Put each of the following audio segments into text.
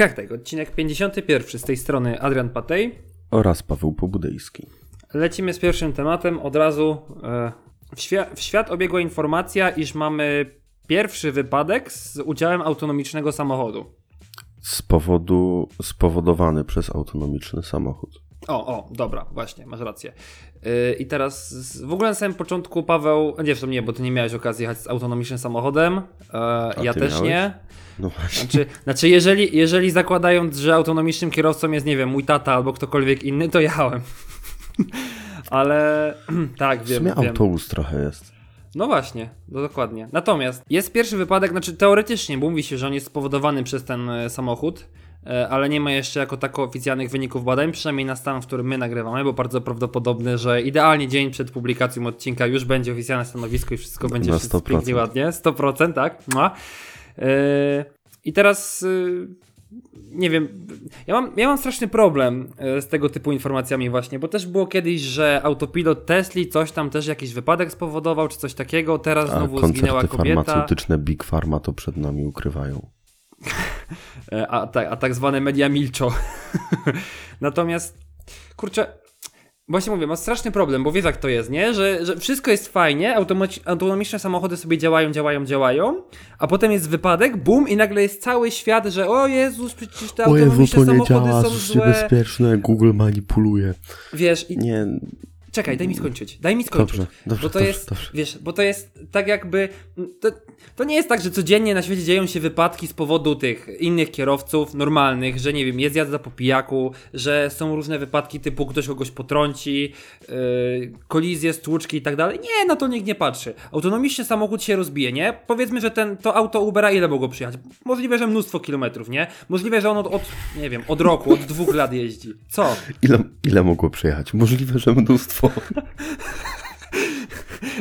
Hektek, odcinek 51 z tej strony Adrian Patej. Oraz Paweł Pobudejski. Lecimy z pierwszym tematem. Od razu e, w, świat, w świat obiegła informacja, iż mamy pierwszy wypadek z udziałem autonomicznego samochodu. Z powodu spowodowany przez autonomiczny samochód. O, o, dobra, właśnie, masz rację. Yy, I teraz w ogóle na samym początku Paweł, nie w nie, bo ty nie miałeś okazji jechać z autonomicznym samochodem. Yy, ja też miałeś? nie. No właśnie. Znaczy, znaczy jeżeli, jeżeli zakładając, że autonomicznym kierowcą jest, nie wiem, mój tata albo ktokolwiek inny, to jechałem. Ale tak, W wiem. sumie wiem. autobus trochę jest. No właśnie, no dokładnie. Natomiast jest pierwszy wypadek, znaczy teoretycznie, bo mówi się, że on jest spowodowany przez ten e, samochód, ale nie ma jeszcze jako tako oficjalnych wyników badań, przynajmniej na stan, w którym my nagrywamy, bo bardzo prawdopodobne, że idealnie dzień przed publikacją odcinka już będzie oficjalne stanowisko i wszystko będzie Na wszystko 100%. pięknie, ładnie. 100%, tak. No. E, I teraz e, nie wiem, ja mam, ja mam straszny problem e, z tego typu informacjami właśnie, bo też było kiedyś, że autopilot Tesli coś tam też jakiś wypadek spowodował, czy coś takiego, teraz A znowu zginęła kobieta, farmaceutyczne Big Pharma to przed nami ukrywają. E, a, tak, a tak zwane media milczą. Natomiast, kurczę, właśnie mówię, mam straszny problem, bo wiesz jak to jest, nie? Że, że wszystko jest fajnie, autonomiczne samochody sobie działają, działają, działają, a potem jest wypadek, bum i nagle jest cały świat, że o Jezus, przecież te O Jezu, autonomiczne to nie samochody działa, są to jest złe. niebezpieczne, Google manipuluje. Wiesz, i Nie, Czekaj, daj mi skończyć. Daj mi skończyć. dobrze, dobrze, bo to dobrze, jest, dobrze. wiesz, bo to jest tak jakby. To, to nie jest tak, że codziennie na świecie dzieją się wypadki z powodu tych innych kierowców normalnych, że nie wiem, jest jazda po pijaku, że są różne wypadki typu ktoś kogoś potrąci, yy, kolizje, stłuczki i tak dalej. Nie, na to nikt nie patrzy. Autonomicznie samochód się rozbije, nie? Powiedzmy, że ten, to auto Ubera ile mogło przyjechać? Możliwe, że mnóstwo kilometrów, nie? Możliwe, że on od, od nie wiem, od roku, od dwóch lat jeździ. Co? Ile, ile mogło przyjechać? Możliwe, że mnóstwo.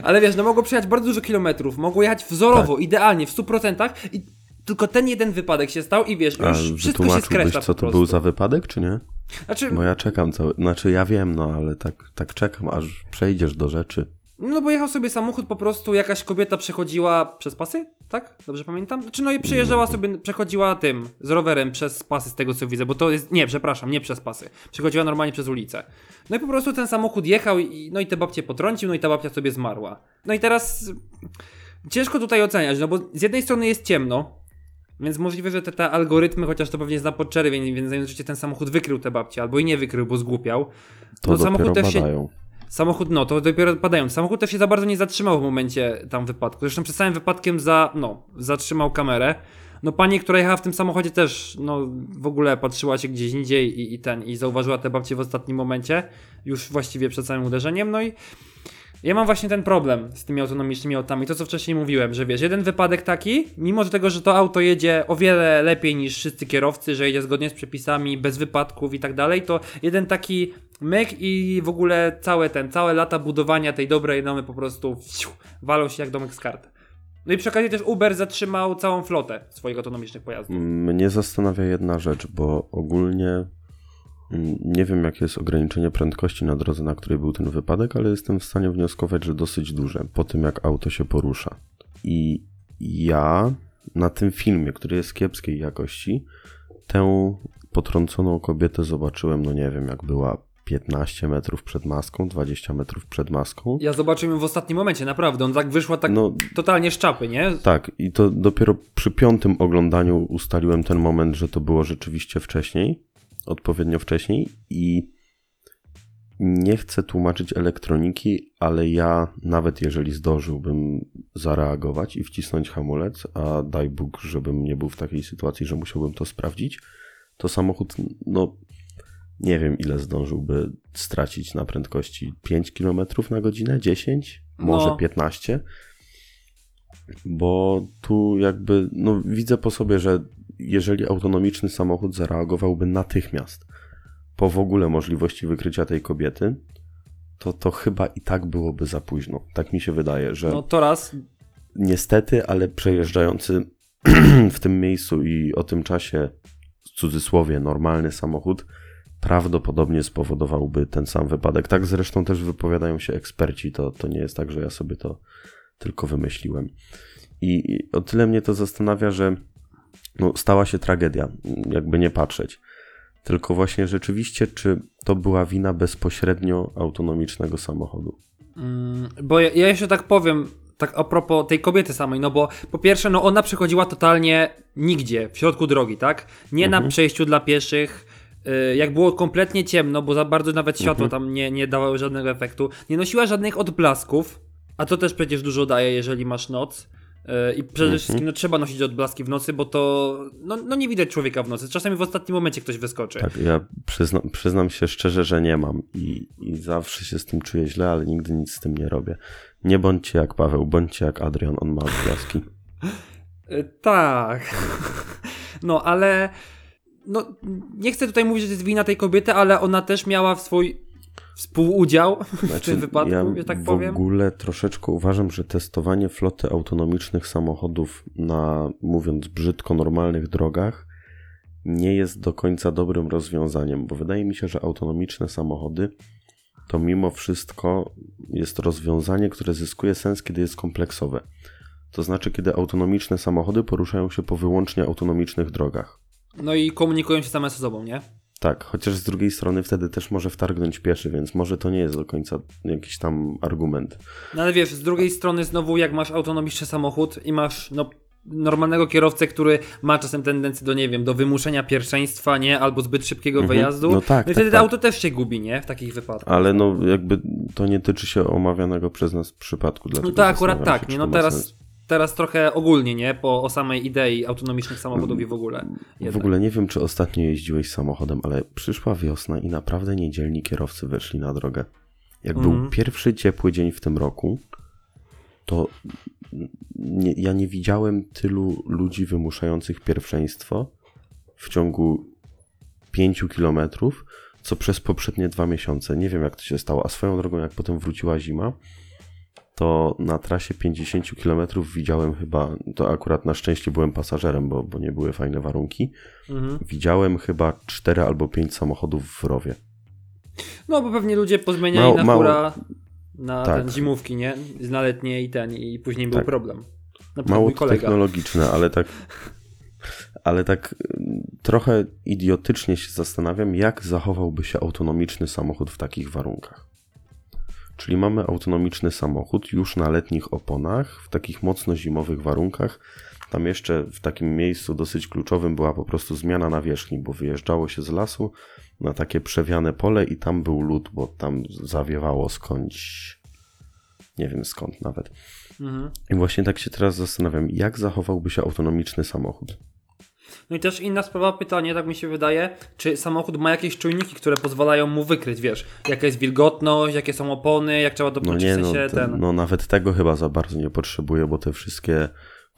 Ale wiesz, no mogło przejechać bardzo dużo kilometrów, mogło jechać wzorowo, Tak. idealnie, w 100% i tylko ten jeden wypadek się stał i wiesz, A już wszystko się skreśla co to był za wypadek, czy nie? Znaczy, Bo ja czekam cały... Znaczy ja wiem, no ale tak, tak czekam, aż przejdziesz do rzeczy. No bo jechał sobie samochód, po prostu jakaś kobieta przechodziła przez pasy, tak? Dobrze pamiętam? Znaczy no i przejeżdżała sobie, przechodziła tym, z rowerem przez pasy z tego co widzę, bo to jest, nie, przepraszam, nie przez pasy. Przechodziła normalnie przez ulicę. No i po prostu ten samochód jechał i, no i te babcie potrącił, no i ta babcia sobie zmarła. No i teraz ciężko tutaj oceniać, no bo z jednej strony jest ciemno, więc możliwe, że te, te algorytmy, chociaż to pewnie zna podczerwień, więc zajęcie ten samochód wykrył tę babcię, albo i nie wykrył, bo zgłupiał. To No, samochód też się- badają. Samochód, no, to dopiero padają. Samochód też się za bardzo nie zatrzymał w momencie tam wypadku. Zresztą przed samym wypadkiem za, no, zatrzymał kamerę. No pani, która jechała w tym samochodzie też, no, w ogóle patrzyła się gdzieś indziej i, i ten, i zauważyła tę babcię w ostatnim momencie, już właściwie przed samym uderzeniem, no i ja mam właśnie ten problem z tymi autonomicznymi autami. To, co wcześniej mówiłem, że wiesz, jeden wypadek taki, mimo tego, że to auto jedzie o wiele lepiej niż wszyscy kierowcy, że jedzie zgodnie z przepisami, bez wypadków i tak dalej, to jeden taki myk i w ogóle całe ten, całe lata budowania tej dobrej domy po prostu fiu, walą się jak domek z kart. No i przy okazji też Uber zatrzymał całą flotę swoich autonomicznych pojazdów. Mnie zastanawia jedna rzecz, bo ogólnie nie wiem, jakie jest ograniczenie prędkości na drodze, na której był ten wypadek, ale jestem w stanie wnioskować, że dosyć duże po tym, jak auto się porusza. I ja na tym filmie, który jest kiepskiej jakości, tę potrąconą kobietę zobaczyłem, no nie wiem, jak była 15 metrów przed maską, 20 metrów przed maską. Ja zobaczyłem ją w ostatnim momencie, naprawdę. On tak wyszła tak No totalnie z czapy, nie? tak, i to dopiero przy piątym oglądaniu ustaliłem ten moment, że to było rzeczywiście wcześniej, odpowiednio wcześniej i nie chcę tłumaczyć elektroniki, ale ja nawet jeżeli zdążyłbym zareagować i wcisnąć hamulec, a daj Bóg, żebym nie był w takiej sytuacji, że musiałbym to sprawdzić, to samochód, no nie wiem ile zdążyłby stracić na prędkości 5 km na godzinę, 10, może No. 15 bo tu jakby, no widzę po sobie, że jeżeli autonomiczny samochód zareagowałby natychmiast po w ogóle możliwości wykrycia tej kobiety, to to chyba i tak byłoby za późno. Tak mi się wydaje, że No to raz. niestety, ale przejeżdżający w tym miejscu i o tym czasie, w cudzysłowie, normalny samochód prawdopodobnie spowodowałby ten sam wypadek. Tak zresztą też wypowiadają się eksperci, to, to nie jest tak, że ja sobie to tylko wymyśliłem. I, I o tyle mnie to zastanawia, że no, stała się tragedia, jakby nie patrzeć. Tylko właśnie rzeczywiście, czy to była wina bezpośrednio autonomicznego samochodu? Mm, bo ja, ja jeszcze tak powiem, tak a propos tej kobiety samej, no bo po pierwsze, no ona przechodziła totalnie nigdzie, w środku drogi, tak? Nie Mhm. na przejściu dla pieszych, y, jak było kompletnie ciemno, bo za bardzo nawet światło Mhm. tam nie, nie dawało żadnego efektu, nie nosiła żadnych odblasków, a to też przecież dużo daje, jeżeli masz noc. Y, I przede Mhm. wszystkim no, trzeba nosić odblaski w nocy, bo to no, no nie widać człowieka w nocy. Czasami w ostatnim momencie ktoś wyskoczy. Tak, ja przyzna, przyznam się szczerze, że nie mam i, i zawsze się z tym czuję źle, ale nigdy nic z tym nie robię. Nie bądźcie jak Paweł, bądźcie jak Adrian, on ma odblaski. Y, Tak. No, ale. No, nie chcę tutaj mówić, że to jest wina tej kobiety, ale ona też miała swój współudział w tym wypadku, Znaczy, ja że tak w powiem. ogóle troszeczkę uważam, że testowanie floty autonomicznych samochodów na, mówiąc brzydko, normalnych drogach nie jest do końca dobrym rozwiązaniem, bo wydaje mi się, że autonomiczne samochody to mimo wszystko jest rozwiązanie, które zyskuje sens, kiedy jest kompleksowe. To znaczy, kiedy autonomiczne samochody poruszają się po wyłącznie autonomicznych drogach. No i komunikują się same ze sobą, nie? Tak, chociaż z drugiej strony wtedy też może wtargnąć pieszy, więc może to nie jest do końca jakiś tam argument. No ale wiesz, z drugiej strony znowu jak masz autonomiczny samochód i masz no normalnego kierowcę, który ma czasem tendencję do, nie wiem, do wymuszenia pierwszeństwa, nie? Albo zbyt szybkiego Mhm. wyjazdu. No tak, i tak, wtedy tak. auto też się gubi, nie? W takich wypadkach. Ale no jakby to nie tyczy się omawianego przez nas przypadku. No to akurat tak, nie? No teraz. Teraz trochę ogólnie, nie? Po o samej idei autonomicznych samochodów i w ogóle. W Jednak. ogóle nie wiem, czy ostatnio jeździłeś samochodem, ale przyszła wiosna i naprawdę niedzielni kierowcy weszli na drogę. Jak Mhm. był pierwszy ciepły dzień w tym roku, to nie, ja nie widziałem tylu ludzi wymuszających pierwszeństwo w ciągu 5 kilometrów, co przez poprzednie dwa miesiące. Nie wiem, jak to się stało. A swoją drogą, jak potem wróciła zima, to na trasie 50 km widziałem chyba, to akurat na szczęście byłem pasażerem, bo, bo nie były fajne warunki. Mhm. Widziałem chyba 4 albo 5 samochodów w rowie. No bo pewnie ludzie pozmieniali Mało- na mało- na Tak. ten zimówki, nie? Na letnie i ten i później był Tak. problem. Na przykład Mało technologiczne, ale tak, ale tak ym, trochę idiotycznie się zastanawiam, jak zachowałby się autonomiczny samochód w takich warunkach. Czyli mamy autonomiczny samochód już na letnich oponach, w takich mocno zimowych warunkach. Tam jeszcze w takim miejscu dosyć kluczowym była po prostu zmiana nawierzchni, bo wyjeżdżało się z lasu na takie przewiane pole i tam był lód, bo tam zawiewało skądś, nie wiem skąd nawet. Mhm. I właśnie tak się teraz zastanawiam, jak zachowałby się autonomiczny samochód? No i też inna sprawa, pytanie, tak mi się wydaje, czy samochód ma jakieś czujniki, które pozwalają mu wykryć, wiesz, jaka jest wilgotność, jakie są opony, jak trzeba No dopnąć nie, w no, sensie to, ten... no nawet tego chyba za bardzo nie potrzebuję, bo te wszystkie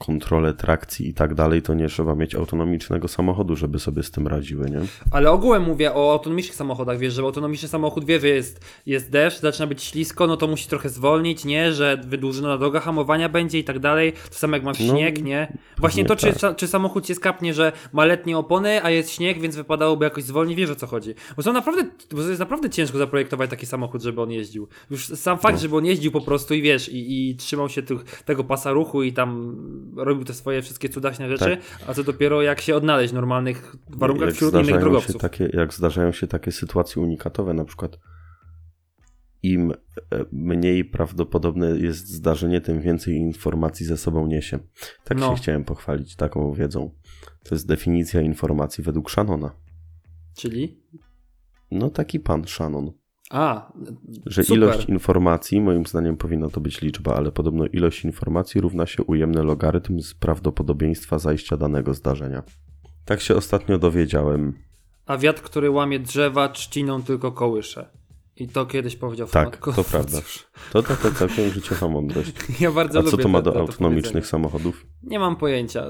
kontrole trakcji i tak dalej, to nie trzeba mieć autonomicznego samochodu, żeby sobie z tym radziły, nie? Ale ogółem mówię o autonomicznych samochodach, wiesz, że autonomiczny samochód wie, że jest, jest deszcz, zaczyna być ślisko, no to musi trochę zwolnić, nie, że wydłużona droga hamowania będzie i tak dalej. To samo jak masz No, śnieg, nie? Właśnie to, czy, czy samochód się skapnie, że ma letnie opony, a jest śnieg, więc wypadałoby jakoś zwolnić, wiesz o co chodzi. Bo są naprawdę, bo jest naprawdę ciężko zaprojektować taki samochód, żeby on jeździł. Już sam fakt, żeby on jeździł po prostu i wiesz, i, i trzymał się tych, tego pasa ruchu i tam robił te swoje wszystkie cudaśne rzeczy, a co dopiero jak się odnaleźć w normalnych warunkach jak wśród innych drogowców. się takie, jak zdarzają się takie sytuacje unikatowe, na przykład im e, mniej prawdopodobne jest zdarzenie, tym więcej informacji ze sobą niesie. Tak No. się chciałem pochwalić taką wiedzą. To jest definicja informacji według Shannona. Czyli? No taki pan Shannon. A, Że Super. ilość informacji, moim zdaniem powinna to być liczba, ale podobno ilość informacji równa się ujemny logarytm z prawdopodobieństwa zajścia danego zdarzenia. Tak się ostatnio dowiedziałem. a wiatr, który łamie drzewa, trzciną tylko kołysze. I to kiedyś powiedział Tak, to prawda. To taka całkiem życiowa mądrość. Ja bardzo A co to ma do to autonomicznych samochodów? Nie mam pojęcia.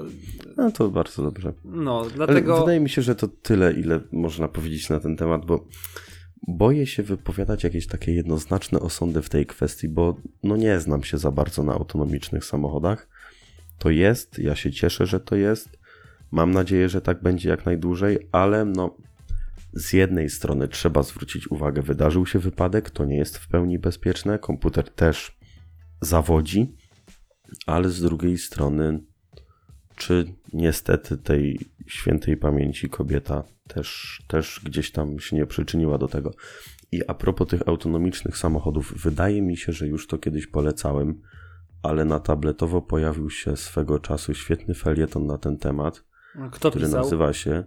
No to bardzo dobrze. No, Ale dlatego... wydaje mi się, że to tyle, ile można powiedzieć na ten temat, bo boję się wypowiadać jakieś takie jednoznaczne osądy w tej kwestii, bo no nie znam się za bardzo na autonomicznych samochodach. To jest, ja się cieszę, że to jest. Mam nadzieję, że tak będzie jak najdłużej, ale no z jednej strony trzeba zwrócić uwagę, wydarzył się wypadek, to nie jest w pełni bezpieczne, komputer też zawodzi, ale z drugiej strony czy niestety tej świętej pamięci kobieta też, też gdzieś tam się nie przyczyniła do tego. I a propos tych autonomicznych samochodów, wydaje mi się, że już to kiedyś polecałem, ale na tabletowo pojawił się swego czasu świetny felieton na ten temat, Kto który pisał? nazywa się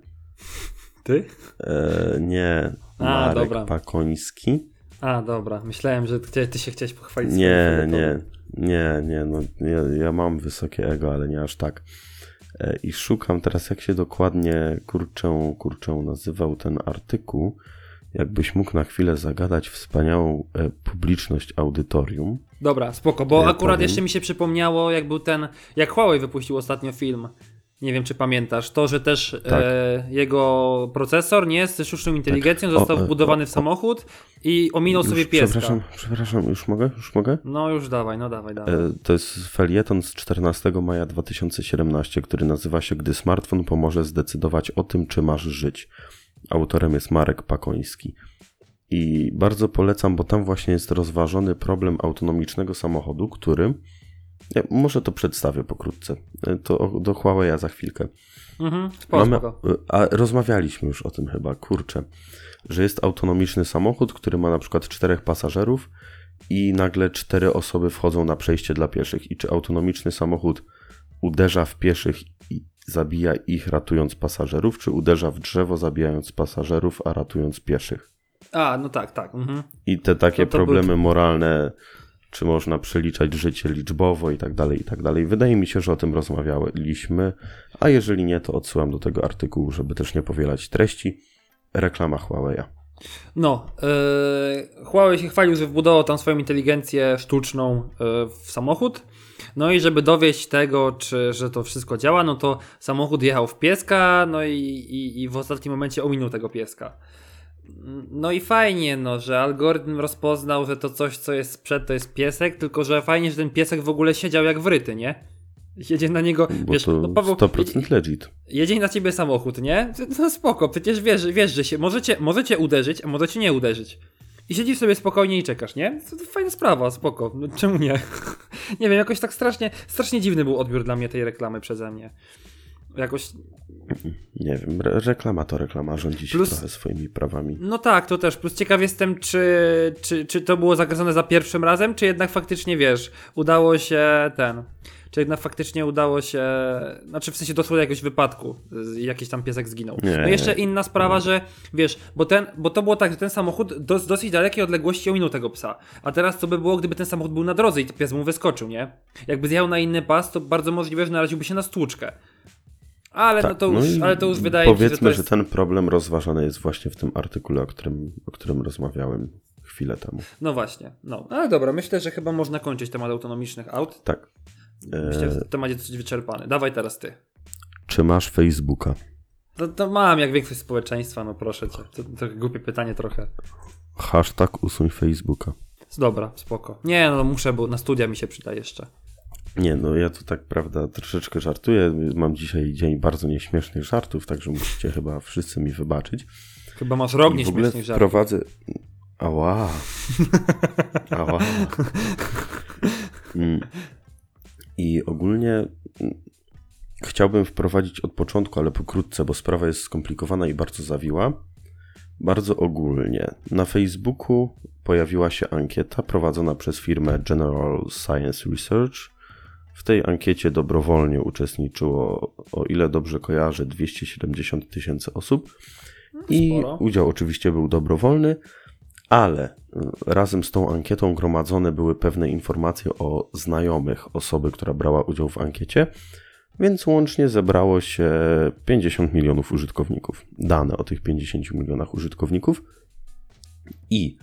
Ty? e, nie A, Marek dobra. Pakoński. A, dobra. Myślałem, że ty, ty się chciałeś pochwalić. Nie, nie, nie, nie, no ja, ja mam wysokie ego, ale nie aż tak. E, I szukam teraz, jak się dokładnie kurczę, kurczę nazywał ten artykuł. Jakbyś mógł na chwilę zagadać wspaniałą e, publiczność audytorium. Dobra, spoko, bo Ja akurat powiem. jeszcze mi się przypomniało, jak był ten, jak Huawei wypuścił ostatnio film. Nie wiem, czy pamiętasz. To, że też Tak. e, jego procesor, nie, z sztuczną inteligencją O, został e, wbudowany o, w samochód i ominął Już, sobie pieska. Przepraszam, przepraszam, już mogę? Już mogę? No już dawaj, no dawaj, dawaj. E, To jest felieton z 14 maja 2017, który nazywa się Gdy smartfon pomoże zdecydować o tym, czy masz żyć. Autorem jest Marek Pakoński. I bardzo polecam, bo tam właśnie jest rozważony problem autonomicznego samochodu, który. Ja może to przedstawię pokrótce. E, To do Huawei za chwilkę. Mhm, spoko, Mamy, a rozmawialiśmy już o tym chyba, kurczę, że jest autonomiczny samochód, który ma na przykład czterech pasażerów i nagle cztery osoby wchodzą na przejście dla pieszych. I czy autonomiczny samochód uderza w pieszych i zabija ich ratując pasażerów, czy uderza w drzewo zabijając pasażerów, a ratując pieszych? A, no tak, tak. Mhm. I te takie to był- problemy moralne, czy można przeliczać życie liczbowo i tak dalej, i tak dalej. Wydaje mi się, że o tym rozmawialiśmy, a jeżeli nie, to odsyłam do tego artykułu, żeby też nie powielać treści. Reklama Huawei'a. No, yy, Huawei się chwalił, że wbudował tam swoją inteligencję sztuczną yy, w samochód. No i żeby dowieść tego, czy, że to wszystko działa, no to samochód jechał w pieska, no i, i, i w ostatnim momencie ominął tego pieska. No i fajnie, no, że algorytm rozpoznał, że to coś, co jest przed, to jest piesek, tylko że fajnie, że ten piesek w ogóle siedział jak wryty, nie? Jedzie na niego, Bo wiesz, no Paweł, 100% legit. jedzie na ciebie samochód, nie? No spoko, przecież wiesz, wiesz że się możecie, możecie uderzyć, a możecie nie uderzyć. I siedzisz sobie spokojnie i czekasz, nie? Fajna sprawa, spoko. No, czemu nie? nie wiem, jakoś tak strasznie, strasznie dziwny był odbiór dla mnie tej reklamy przeze mnie. Jakoś, Nie wiem, re reklama to reklama, rządzi się Plus- trochę swoimi prawami. no tak, to też. Plus ciekaw jestem, czy, czy, czy to było zagrane za pierwszym razem, czy jednak faktycznie, wiesz, udało się ten... Czy jednak faktycznie udało się, znaczy w sensie doszło do jakiegoś wypadku, jakiś tam piesek zginął. Nie. No jeszcze inna sprawa, że wiesz, bo, ten, bo to było tak, że ten samochód do, dosyć dalekiej odległości ominął tego psa. A teraz co by było, gdyby ten samochód był na drodze i pies mu wyskoczył, nie? Jakby zjechał na inny pas, to bardzo możliwe, że naraziłby się na stłuczkę. Ale, no to już, i ale to już wydaje mi się, że Powiedzmy, że, jest... ten problem rozważany jest właśnie w tym artykule, o którym, o którym rozmawiałem chwilę temu. No właśnie, no. Ale dobra, myślę, że chyba można kończyć temat autonomicznych aut. Tak. Myślę, że E, w temacie dosyć wyczerpany. Dawaj teraz ty. czy masz Facebooka? To, to mam jak większość społeczeństwa, no proszę cię. To, to głupie pytanie trochę. Hashtag usuń Facebooka. Dobra, spoko. Nie, no muszę, bo na studia mi się przyda jeszcze. Nie, no ja tu tak prawda troszeczkę żartuję. Mam dzisiaj dzień bardzo nieśmiesznych żartów, także musicie chyba wszyscy mi wybaczyć. Chyba masz rok nieśmiesznych żartów. wprowadzę. Ała. Ała. Mm. I ogólnie mm, chciałbym wprowadzić od początku, ale pokrótce, bo sprawa jest skomplikowana i bardzo zawiła. Bardzo ogólnie. Na Facebooku pojawiła się ankieta prowadzona przez firmę General Science Research. W tej ankiecie dobrowolnie uczestniczyło, o ile dobrze kojarzę, 270 tysięcy osób. I sporo. udział oczywiście był dobrowolny, ale y, razem z tą ankietą gromadzone były pewne informacje o znajomych osoby, która brała udział w ankiecie, więc łącznie zebrało się 50 milionów użytkowników. Dane o tych 50 milionach użytkowników i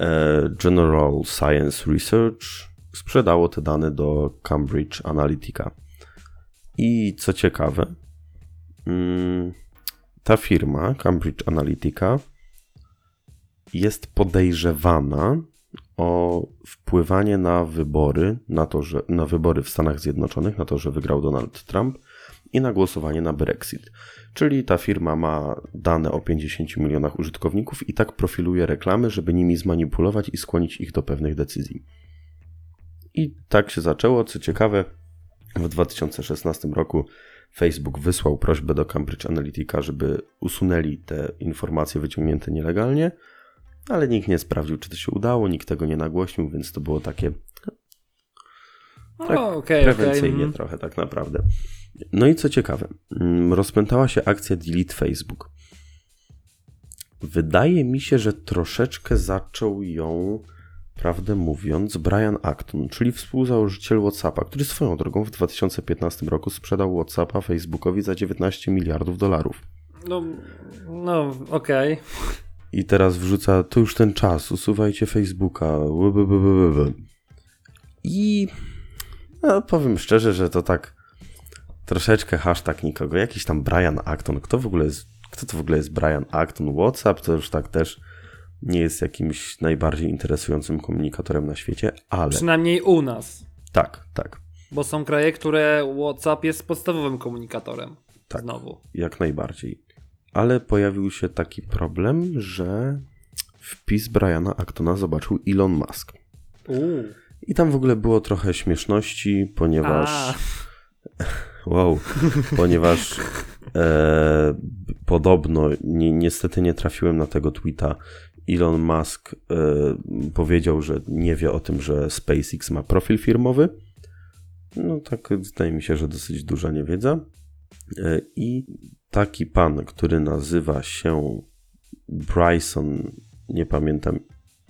e, General Science Research sprzedało te dane do Cambridge Analytica. I co ciekawe, mm, ta firma, Cambridge Analytica, jest podejrzewana o wpływanie na wybory, na to, że na wybory w Stanach Zjednoczonych, na to, że wygrał Donald Trump i na głosowanie na Brexit. Czyli ta firma ma dane o 50 milionach użytkowników i tak profiluje reklamy, żeby nimi zmanipulować i skłonić ich do pewnych decyzji. I tak się zaczęło. Co ciekawe, w 2016 roku Facebook wysłał prośbę do Cambridge Analytica, żeby usunęli te informacje wyciągnięte nielegalnie, ale nikt nie sprawdził, czy to się udało, nikt tego nie nagłośnił, więc to było takie tak, o, okay, prewencyjnie okay. trochę tak naprawdę. No i co ciekawe, mm, rozpętała się akcja Delete Facebook. Wydaje mi się, że troszeczkę zaczął ją, prawdę mówiąc, Brian Acton, czyli współzałożyciel WhatsAppa, który swoją drogą w 2015 roku sprzedał WhatsAppa Facebookowi za 19 miliardów dolarów. No, no okej. Okay. I teraz wrzuca, to już ten czas, usuwajcie Facebooka. I no, powiem szczerze, że to tak troszeczkę hashtag nikogo. Jakiś tam Brian Acton. Kto w ogóle jest, kto to w ogóle jest Brian Acton? WhatsApp to już tak też nie jest jakimś najbardziej interesującym komunikatorem na świecie, ale... Przynajmniej u nas. Tak, tak. Bo są kraje, które WhatsApp jest podstawowym komunikatorem. Tak, Znowu. jak najbardziej. Ale pojawił się taki problem, że wpis Briana Actona zobaczył Elon Musk. Uuu. I tam w ogóle było trochę śmieszności, ponieważ. A. Wow, ponieważ e, podobno, ni, niestety nie trafiłem na tego tweeta. Elon Musk e, powiedział, że nie wie o tym, że SpaceX ma profil firmowy. No tak, wydaje mi się, że dosyć duża niewiedza. E, I taki pan, który nazywa się Bryson, nie pamiętam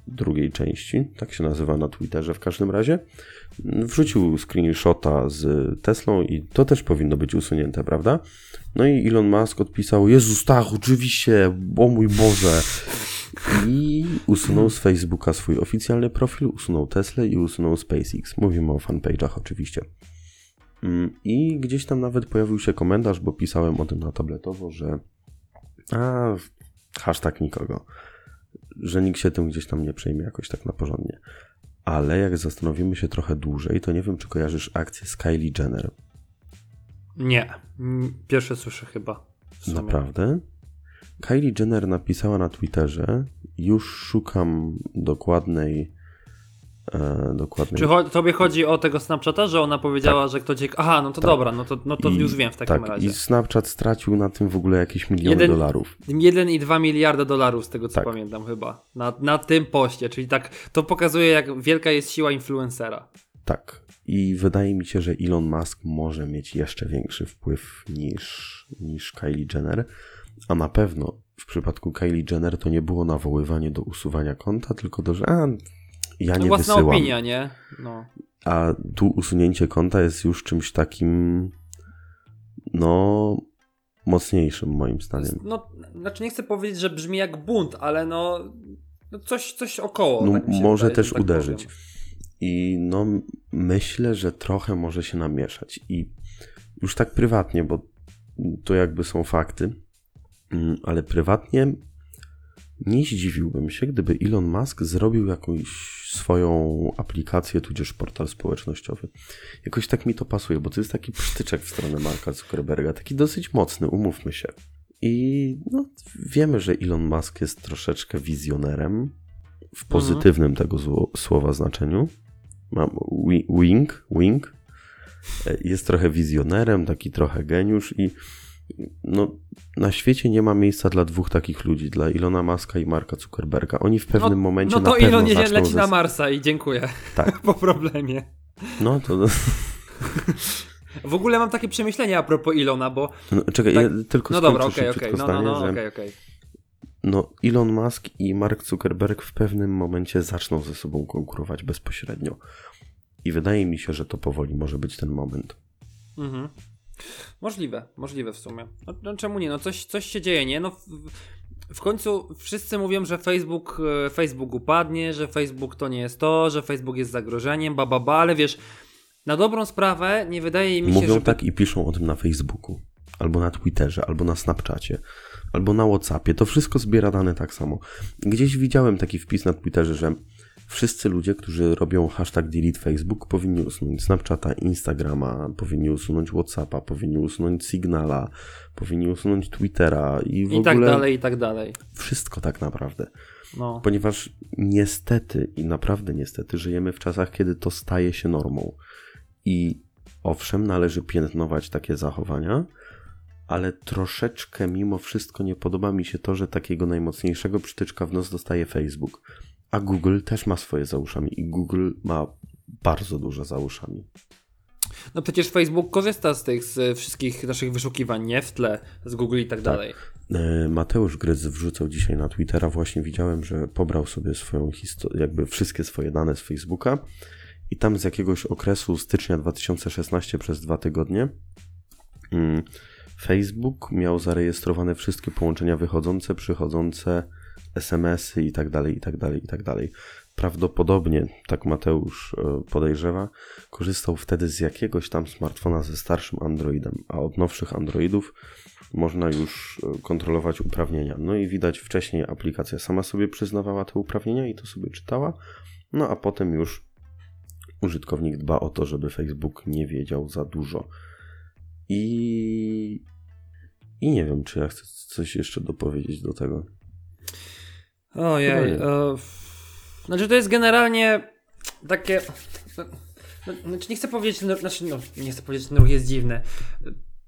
drugiej części, tak się nazywa na Twitterze w każdym razie, wrzucił screenshota z Teslą i to też powinno być usunięte, prawda? No i Elon Musk odpisał, Jezus tak, oczywiście, o mój Boże. I usunął z Facebooka swój oficjalny profil, usunął Tesla i usunął SpaceX. Mówimy o fanpage'ach oczywiście. I gdzieś tam nawet pojawił się komentarz, bo pisałem o tym na tabletowo, że a, hashtag nikogo że nikt się tym gdzieś tam nie przejmie jakoś tak na porządnie. Ale jak zastanowimy się trochę dłużej, to nie wiem, czy kojarzysz akcję z Kylie Jenner. Nie. Pierwsze słyszę chyba. Naprawdę? Kylie Jenner napisała na Twitterze: Już szukam dokładnej e, dokładnie. Czy cho- tobie chodzi o tego Snapchata, że ona powiedziała, tak. że ktoś. Aha, no to tak. dobra, no to, no to I, już wiem w takim tak, razie. I Snapchat stracił na tym w ogóle jakieś miliony jeden, dolarów. 1,2 miliarda dolarów, z tego co tak. pamiętam chyba. Na, na tym poście, czyli tak, to pokazuje, jak wielka jest siła influencera. Tak. I wydaje mi się, że Elon Musk może mieć jeszcze większy wpływ niż, niż Kylie Jenner. A na pewno w przypadku Kylie Jenner to nie było nawoływanie do usuwania konta, tylko do, że a, ja nie Własna wysyłam. opinia, nie? No. A tu usunięcie konta jest już czymś takim, no, mocniejszym moim zdaniem. No, znaczy nie chcę powiedzieć, że brzmi jak bunt, ale no, no coś, coś około. No, tak może wydaje, też tak uderzyć. Powiem. I no, myślę, że trochę może się namieszać. I już tak prywatnie, bo to jakby są fakty, ale prywatnie nie zdziwiłbym się, gdyby Elon Musk zrobił jakąś swoją aplikację, tudzież portal społecznościowy. Jakoś tak mi to pasuje, bo to jest taki psztyczek w stronę Marka Zuckerberga, taki dosyć mocny, umówmy się. I no, wiemy, że Elon Musk jest troszeczkę wizjonerem w mhm. pozytywnym mhm. tego słowa znaczeniu. Mam wing, wing. Jest trochę wizjonerem, taki trochę geniusz i no, na świecie nie ma miejsca dla dwóch takich ludzi, dla Ilona Maska i Marka Zuckerberga. Oni w pewnym no, momencie no to na pewno Ilon jedzie, leci na Marsa i dziękuję. Tak. po problemie. No to... W ogóle mam takie przemyślenia a propos Ilona, bo... No, czekaj, tak... ja tylko No dobra, okej, okej, okay, no, no, no, okej, okej. Okay, no, Elon Musk i Mark Zuckerberg w pewnym momencie zaczną ze sobą konkurować bezpośrednio. I wydaje mi się, że to powoli może być ten moment. Mhm. Możliwe, możliwe w sumie. No, no, czemu nie? No coś, coś się dzieje, nie? No w, w końcu wszyscy mówią, że Facebook, e, Facebook upadnie, że Facebook to nie jest to, że Facebook jest zagrożeniem, ba, ba, ba ale wiesz, na dobrą sprawę nie wydaje mi się. Mówią tak i piszą o tym na Facebooku, albo na Twitterze, albo na Snapchacie, albo na Whatsappie. To wszystko zbiera dane tak samo. Gdzieś widziałem taki wpis na Twitterze, że Wszyscy ludzie, którzy robią hashtag delete Facebook, powinni usunąć Snapchata, Instagrama, powinni usunąć Whatsappa, powinni usunąć Signala, powinni usunąć Twittera i w I ogóle... tak dalej, i tak dalej. Wszystko tak naprawdę. No. Ponieważ niestety, i naprawdę niestety, żyjemy w czasach, kiedy to staje się normą. I owszem, należy piętnować takie zachowania, ale troszeczkę mimo wszystko nie podoba mi się to, że takiego najmocniejszego przytyczka w nos dostaje Facebook. A Google też ma swoje za uszami i Google ma bardzo dużo za uszami. No przecież Facebook korzysta z tych z wszystkich naszych wyszukiwań, nie? W tle, z Google i tak, tak. dalej. E, Mateusz Gryz wrzucał dzisiaj na Twittera, właśnie widziałem, że pobrał sobie swoją historię, jakby wszystkie swoje dane z Facebooka i tam z jakiegoś okresu stycznia 2016 przez dwa tygodnie mm, Facebook miał zarejestrowane wszystkie połączenia wychodzące, przychodzące, SMS-y i tak dalej, i tak dalej, i tak dalej. Prawdopodobnie, tak Mateusz e, podejrzewa, korzystał wtedy z jakiegoś tam smartfona ze starszym Androidem, a od nowszych Androidów można już e, kontrolować uprawnienia. No i widać wcześniej aplikacja sama sobie przyznawała te uprawnienia i to sobie czytała, no a potem już użytkownik dba o to, żeby Facebook nie wiedział za dużo. I, i nie wiem, czy ja chcę coś jeszcze dopowiedzieć do tego. Ojej. E, znaczy, to jest generalnie takie. No, no, znaczy, nie chcę powiedzieć, no, znaczy, no, nie chcę powiedzieć, że ruch jest dziwny.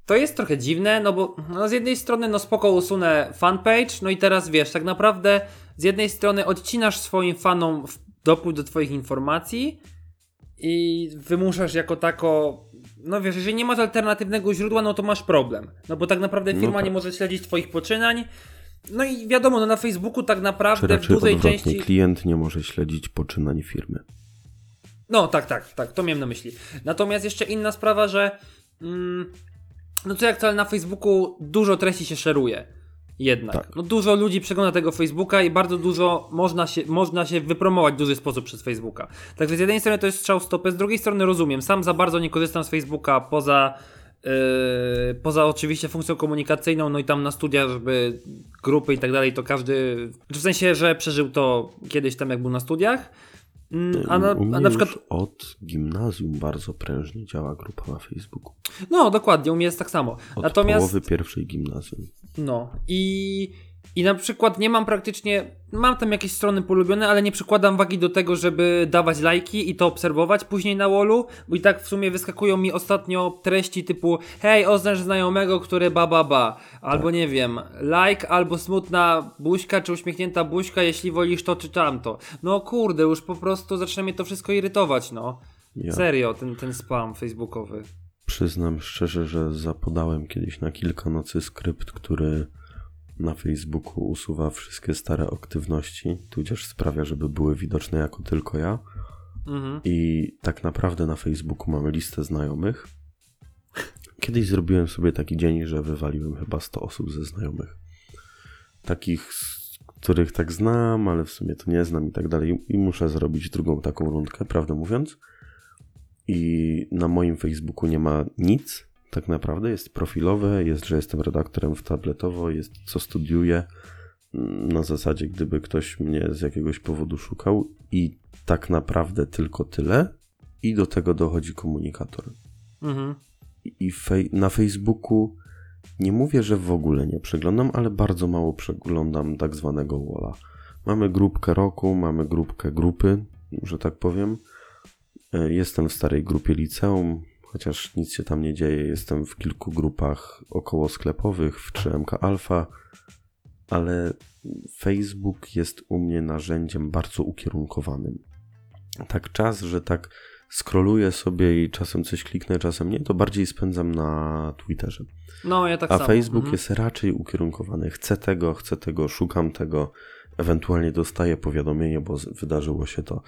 To jest trochę dziwne, no bo no, z jednej strony, no spoko usunę fanpage, no i teraz wiesz, tak naprawdę z jednej strony odcinasz swoim fanom dopływ do twoich informacji i wymuszasz jako tako no wiesz, jeżeli nie masz alternatywnego źródła, no to masz problem. No bo tak naprawdę no firma no tak. nie może śledzić twoich poczynań. No i wiadomo, no na Facebooku tak naprawdę w dużej odwrotnie, części... klient nie może śledzić poczynań firmy. No tak, tak, tak, to miałem na myśli. Natomiast jeszcze inna sprawa, że mm, no co jak wcale na Facebooku dużo treści się szeruje. Jednak. Tak. No dużo ludzi przegląda tego Facebooka i bardzo dużo można się, można się wypromować w duży sposób przez Facebooka. Także z jednej strony to jest strzał w stopę, z drugiej strony rozumiem. Sam za bardzo nie korzystam z Facebooka poza poza oczywiście funkcją komunikacyjną, no i tam na studiach, żeby grupy i tak dalej, to każdy, w sensie, że przeżył to kiedyś tam jak był na studiach, Mm, a na, a na przykład od gimnazjum bardzo prężnie działa grupa na Facebooku. No, dokładnie, u mnie jest tak samo. Od Natomiast, połowy pierwszej gimnazjum. No i i na przykład nie mam praktycznie, mam tam jakieś strony polubione, ale nie przykładam wagi do tego, żeby dawać lajki i to obserwować później na wallu, bo i tak w sumie wyskakują mi ostatnio treści typu hej, oznacz znajomego, który ba ba ba, albo nie wiem, like, albo smutna buźka, czy uśmiechnięta buźka, jeśli wolisz to czy tamto. No kurde, już po prostu zaczyna mnie to wszystko irytować, no. Ja. Serio, ten, ten spam facebookowy. Przyznam szczerze, że zapodałem kiedyś na kilka nocy skrypt, który na Facebooku usuwa wszystkie stare aktywności, tudzież sprawia, żeby były widoczne jako tylko ja. Mhm. I tak naprawdę na Facebooku mamy listę znajomych. Kiedyś zrobiłem sobie taki dzień, że wywaliłem chyba 100 osób ze znajomych. Takich, których tak znam, ale w sumie to nie znam i tak dalej. I muszę zrobić drugą taką rundkę, prawdę mówiąc. I na moim Facebooku nie ma nic, tak naprawdę. Jest profilowe, jest, że jestem redaktorem w tabletowo, jest co studiuję. Mm, na zasadzie, gdyby ktoś mnie z jakiegoś powodu szukał, i tak naprawdę tylko tyle. I do tego dochodzi komunikator. Mhm. I fej na Facebooku nie mówię, że w ogóle nie przeglądam, ale bardzo mało przeglądam tak zwanego walla. Mamy grupkę roku, mamy grupkę grupy, że tak powiem. E, jestem w starej grupie liceum, chociaż nic się tam nie dzieje. Jestem w kilku grupach około sklepowych, w 3MK Alpha, ale Facebook jest u mnie narzędziem bardzo ukierunkowanym. Tak czas, że tak scrolluję sobie i czasem coś kliknę, czasem nie, to bardziej spędzam na Twitterze. No, ja tak A samo. Facebook mhm. jest raczej ukierunkowany. Chcę tego, chcę tego, szukam tego, ewentualnie dostaję powiadomienie, bo wydarzyło się to.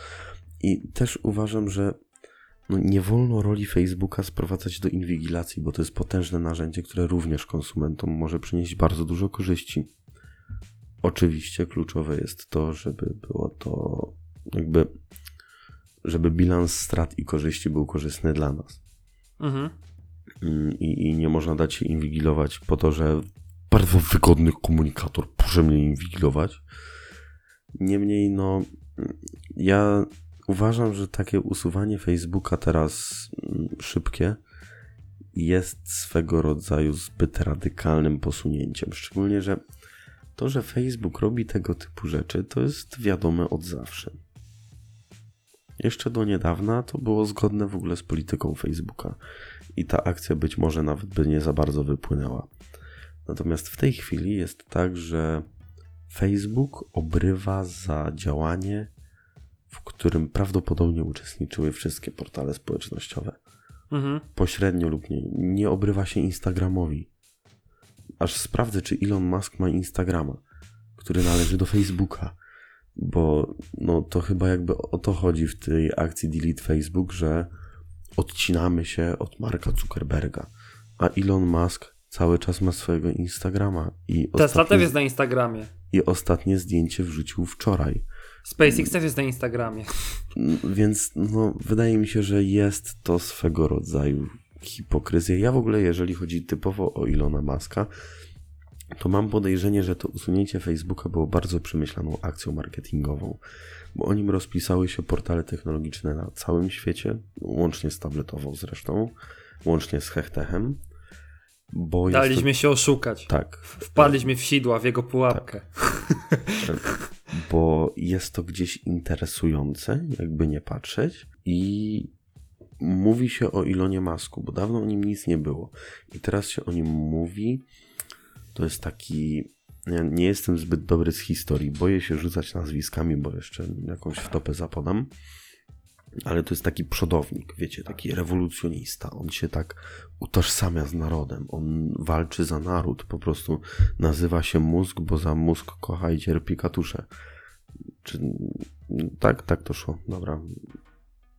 I też uważam, że no nie wolno roli Facebooka sprowadzać do inwigilacji, bo to jest potężne narzędzie, które również konsumentom może przynieść bardzo dużo korzyści. Oczywiście kluczowe jest to, żeby było to jakby, żeby bilans strat i korzyści był korzystny dla nas. Mhm. Mm, I, I, nie można dać się inwigilować po to, że bardzo wygodny komunikator może mnie inwigilować. Niemniej, no, ja Uważam, że takie usuwanie Facebooka teraz mm, szybkie jest swego rodzaju zbyt radykalnym posunięciem. Szczególnie, że to, że Facebook robi tego typu rzeczy, to jest wiadome od zawsze. Jeszcze do niedawna to było zgodne w ogóle z polityką Facebooka i ta akcja być może nawet by nie za bardzo wypłynęła. Natomiast w tej chwili jest tak, że Facebook obrywa za działanie, w którym prawdopodobnie uczestniczyły wszystkie portale społecznościowe. Mhm. Pośrednio lub nie. Nie obrywa się Instagramowi. Aż sprawdzę, czy Elon Musk ma Instagrama, który należy do Facebooka. Bo no, to chyba jakby o to chodzi w tej akcji Delete Facebook, że odcinamy się od Marka Zuckerberga. A Elon Musk cały czas ma swojego Instagrama. I Tesla ostatnie, też jest na Instagramie. I ostatnie zdjęcie wrzucił wczoraj. SpaceX też jest na Instagramie. Więc no, wydaje mi się, że jest to swego rodzaju hipokryzja. Ja w ogóle, jeżeli chodzi typowo o Ilona Maska, to mam podejrzenie, że to usunięcie Facebooka było bardzo przemyślaną akcją marketingową, bo o nim rozpisały się portale technologiczne na całym świecie, łącznie z tabletową zresztą, łącznie z Hechtechem. Bo Daliśmy to... się oszukać. Tak. Wpadliśmy w sidła, w jego pułapkę. Tak. Bo jest to gdzieś interesujące, jakby nie patrzeć. I mówi się o Ilonie Masku, bo dawno o nim nic nie było. I teraz się o nim mówi. To jest taki. Ja nie jestem zbyt dobry z historii. Boję się rzucać nazwiskami, bo jeszcze jakąś wtopę zapodam ale to jest taki przodownik, wiecie, taki rewolucjonista. On się tak utożsamia z narodem. On walczy za naród. Po prostu nazywa się mózg, bo za mózg kocha i cierpi katusze. Czy... Tak, tak to szło. Dobra.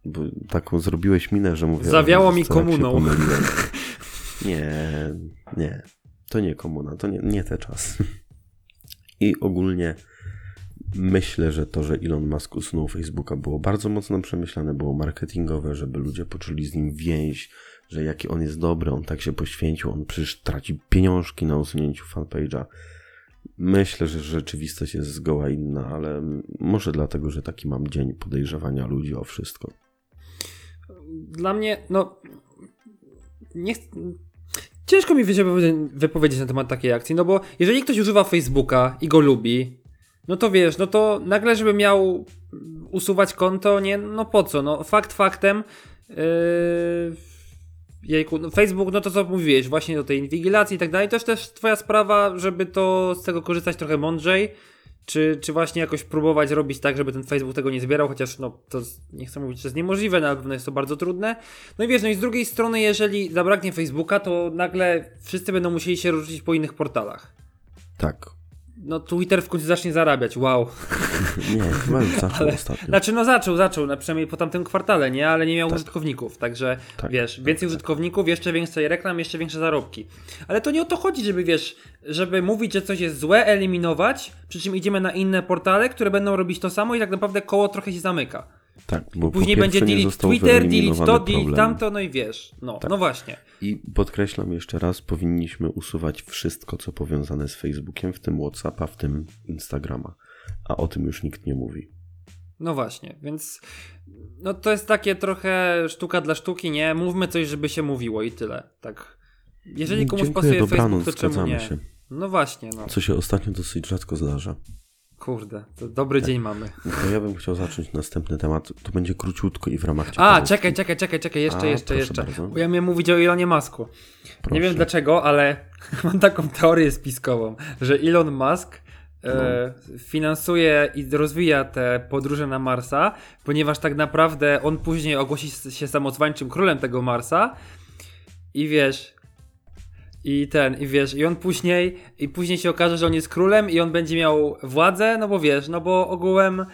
Bo taką zrobiłeś minę, że mówię. Zawiało mi komuną. Nie, nie. To nie komuna, to nie, nie te czasy. I ogólnie Myślę, że to, że Elon Musk usunął Facebooka było bardzo mocno przemyślane, było marketingowe, żeby ludzie poczuli z nim więź, że jaki on jest dobry, on tak się poświęcił, on przecież traci pieniążki na usunięciu fanpage'a. Myślę, że rzeczywistość jest zgoła inna, ale może dlatego, że taki mam dzień podejrzewania ludzi o wszystko. Dla mnie, no. Nie, ciężko mi wypowiedzieć na temat takiej akcji, no bo jeżeli ktoś używa Facebooka i go lubi, no to wiesz, no to nagle, żeby miał usuwać konto, nie, no po co, no fakt faktem, yy, jejku, no Facebook, no to co mówiłeś, właśnie do tej inwigilacji i tak dalej, to jest też twoja sprawa, żeby to z tego korzystać trochę mądrzej, czy, czy właśnie jakoś próbować robić tak, żeby ten Facebook tego nie zbierał, chociaż no to nie chcę mówić, że jest niemożliwe, no, ale pewno jest to bardzo trudne. No i wiesz, no i z drugiej strony, jeżeli zabraknie Facebooka, to nagle wszyscy będą musieli się ruszyć po innych portalach. Tak, no Twitter w końcu zacznie zarabiać, wow. Nie, już zaczął Ale, ostatnio. Znaczy no zaczął, zaczął, na przynajmniej po tamtym kwartale, nie? Ale nie miał tak. użytkowników, także tak, wiesz, tak, więcej tak, użytkowników, jeszcze więcej reklam, jeszcze większe zarobki. Ale to nie o to chodzi, żeby wiesz, żeby mówić, że coś jest złe, eliminować, przy czym idziemy na inne portale, które będą robić to samo i tak naprawdę koło trochę się zamyka. Tak, bo Później będzie delete Twitter, delete to, delete tamto, no i wiesz. No, tak. no właśnie. I podkreślam jeszcze raz, powinniśmy usuwać wszystko, co powiązane z Facebookiem, w tym WhatsAppa, w tym Instagrama. A o tym już nikt nie mówi. No właśnie, więc no to jest takie trochę sztuka dla sztuki, nie? Mówmy coś, żeby się mówiło i tyle. Tak. Jeżeli komuś Dziękuję, pasuje dobranoc, Facebook, to czemu nie? Się. No właśnie, no. Co się ostatnio dosyć rzadko zdarza. Kurde, to dobry tak. dzień mamy. To ja bym chciał zacząć następny temat. To będzie króciutko i w ramach A, czekaj, czekaj, czekaj, czekaj, jeszcze, A, jeszcze, jeszcze. Bardzo. Bo ja miałem mówić o Elonie Masku. Nie wiem dlaczego, ale mam taką teorię spiskową, że Elon Musk e, no. e, finansuje i rozwija te podróże na Marsa, ponieważ tak naprawdę on później ogłosi się samozwańczym królem tego Marsa i wiesz, i ten, i wiesz, i on później, i później się okaże, że on jest królem i on będzie miał władzę, no bo wiesz, no bo ogółem,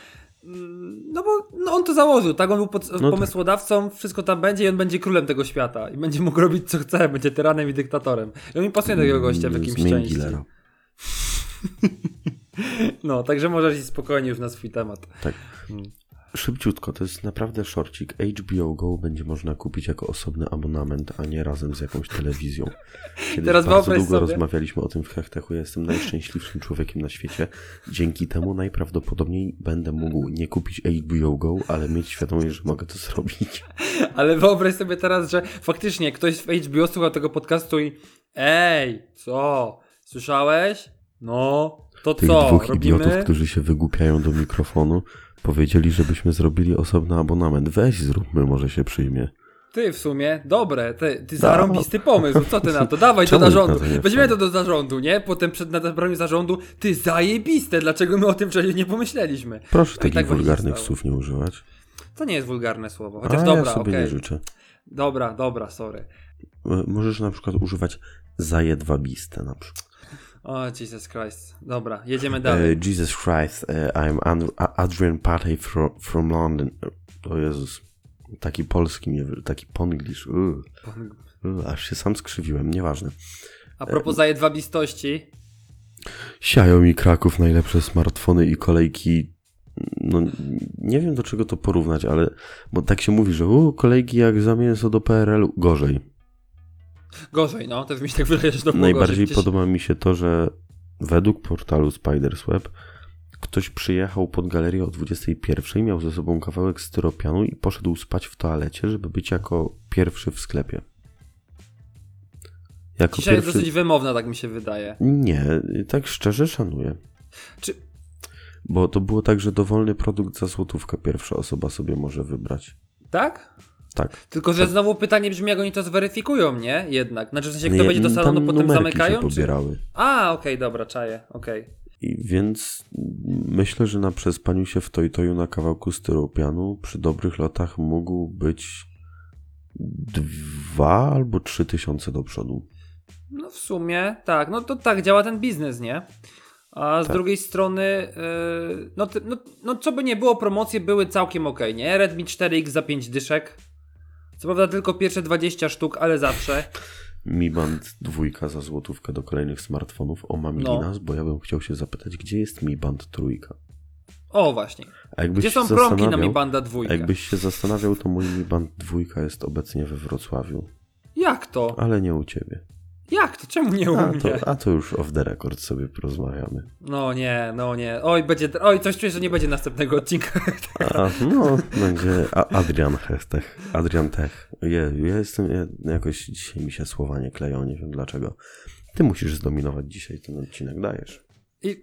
mm, no bo no on to założył, tak? On był pod, no pomysłodawcą, tak. wszystko tam będzie i on będzie królem tego świata. I będzie mógł robić co chce, będzie tyranem i dyktatorem. I on mi pasuje takiego gościa w jakimś części. no, także możesz iść spokojnie już na swój temat. Tak. Szybciutko, to jest naprawdę szorcik. HBO Go będzie można kupić jako osobny abonament, a nie razem z jakąś telewizją. Kiedyś Teraz bardzo długo sobie. rozmawialiśmy o tym w Hechtechu. Ja jestem najszczęśliwszym człowiekiem na świecie. Dzięki temu najprawdopodobniej będę mógł nie kupić HBO Go, ale mieć świadomość, że mogę to zrobić. Ale wyobraź sobie teraz, że faktycznie ktoś w HBO słucha tego podcastu i ej, co? Słyszałeś? No, to Tych co? dwóch Robimy? idiotów, którzy się wygłupiają do mikrofonu Powiedzieli, żebyśmy zrobili osobny abonament. Weź zróbmy, może się przyjmie. Ty w sumie, dobre, ty, ty zarąbisty pomysł, co ty na to? Dawaj to do zarządu, weźmiemy to do zarządu, nie? Potem przed nadebraniem zarządu, ty zajebiste, dlaczego my o tym wcześniej nie pomyśleliśmy? Proszę takich tak wulgarnych słów nie używać. To nie jest wulgarne słowo, chociaż A, dobra, ja sobie okay. nie życzę. Dobra, dobra, sorry. Możesz na przykład używać zajedwabiste na przykład. O, oh, Jesus Christ. Dobra, jedziemy dalej. Uh, Jesus Christ, uh, I'm Adrian Patey from, from London. O Jezus. Taki polski, nie, taki ponglish. Uh, aż się sam skrzywiłem, nieważne. A propos zajedwabistości. Xiaomi Kraków, najlepsze smartfony i kolejki. No, nie wiem do czego to porównać, ale bo tak się mówi, że u, kolejki jak za mięso do PRL, gorzej. Gorzej, no, też mi się tak wydaje, że to było Najbardziej gorzej. podoba mi się to, że według portalu Spiders Web Ktoś przyjechał pod galerię o 21, miał ze sobą kawałek styropianu i poszedł spać w toalecie, żeby być jako pierwszy w sklepie. Jako Dzisiaj pierwszy... jest dosyć wymowna, tak mi się wydaje. Nie, tak szczerze szanuję. Czy... Bo to było tak, że dowolny produkt za złotówkę pierwsza osoba sobie może wybrać. Tak? Tak. Tylko, że tak. znowu pytanie brzmi, jak oni to zweryfikują, nie? Jednak. Znaczy, w sensie, kto nie, wejdzie do salonu, potem zamykają? Się pobierały. Czy... A, okej, okay, dobra, czaję, okej. Okay. I więc myślę, że na przespaniu się w Toju na kawałku styropianu przy dobrych lotach mógł być dwa albo trzy tysiące do przodu. No w sumie tak, no to tak działa ten biznes, nie? A z tak. drugiej strony, yy, no, no, no co by nie było, promocje były całkiem ok, nie? Redmi 4X za 5 dyszek. Co prawda tylko pierwsze 20 sztuk, ale zawsze. Mi Band dwójka za złotówkę do kolejnych smartfonów. O, mam no. bo ja bym chciał się zapytać, gdzie jest Mi Band trójka? O, właśnie. Gdzie są promki na Mi Banda dwójka? Jakbyś się zastanawiał, to mój Mi Band dwójka jest obecnie we Wrocławiu. Jak to? Ale nie u ciebie. Jak to? Czemu nie u a, mnie? To, a to już off the record sobie porozmawiamy. No nie, no nie. Oj, będzie, oj, coś czuję, że nie będzie następnego odcinka. A, no, będzie Adrian Tech. Adrian Tech. Je, ja jestem, ja, jakoś dzisiaj mi się słowa nie kleją, nie wiem dlaczego. Ty musisz zdominować dzisiaj ten odcinek, dajesz. I...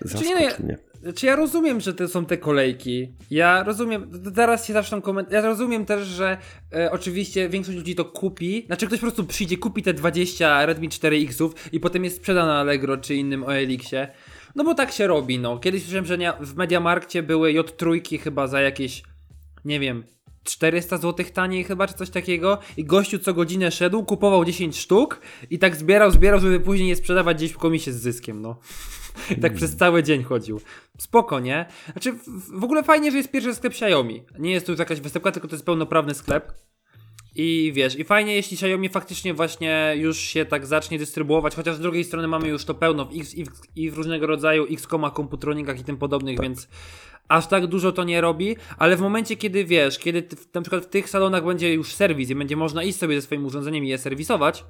Zaskocz Czyli nie, mnie. Czy ja rozumiem, że to są te kolejki? Ja rozumiem, zaraz się zaczną komentować. Ja rozumiem też, że e, oczywiście większość ludzi to kupi. Znaczy ktoś po prostu przyjdzie, kupi te 20 Redmi 4X-ów i potem jest sprzeda na Allegro czy innym OLX-ie. No bo tak się robi, no. Kiedyś słyszałem, że w Mediamarkcie były J3 chyba za jakieś, nie wiem, 400 zł taniej chyba, czy coś takiego. I gościu co godzinę szedł, kupował 10 sztuk i tak zbierał, zbierał, żeby później je sprzedawać gdzieś w komisie z zyskiem, no. I tak przez cały dzień chodził. Spoko, nie? Znaczy, w, ogóle fajnie, że jest pierwszy sklep Xiaomi. Nie jest tu jakaś występka, tylko to jest pełnoprawny sklep. I wiesz, i fajnie, jeśli Xiaomi faktycznie właśnie już się tak zacznie dystrybuować, chociaż z drugiej strony mamy już to pełno w X i w, i w różnego rodzaju komputronikach i tym podobnych, tak. więc aż tak dużo to nie robi, ale w momencie, kiedy wiesz, kiedy na przykład w tych salonach będzie już serwis i będzie można iść sobie ze swoim urządzeniem i je serwisować,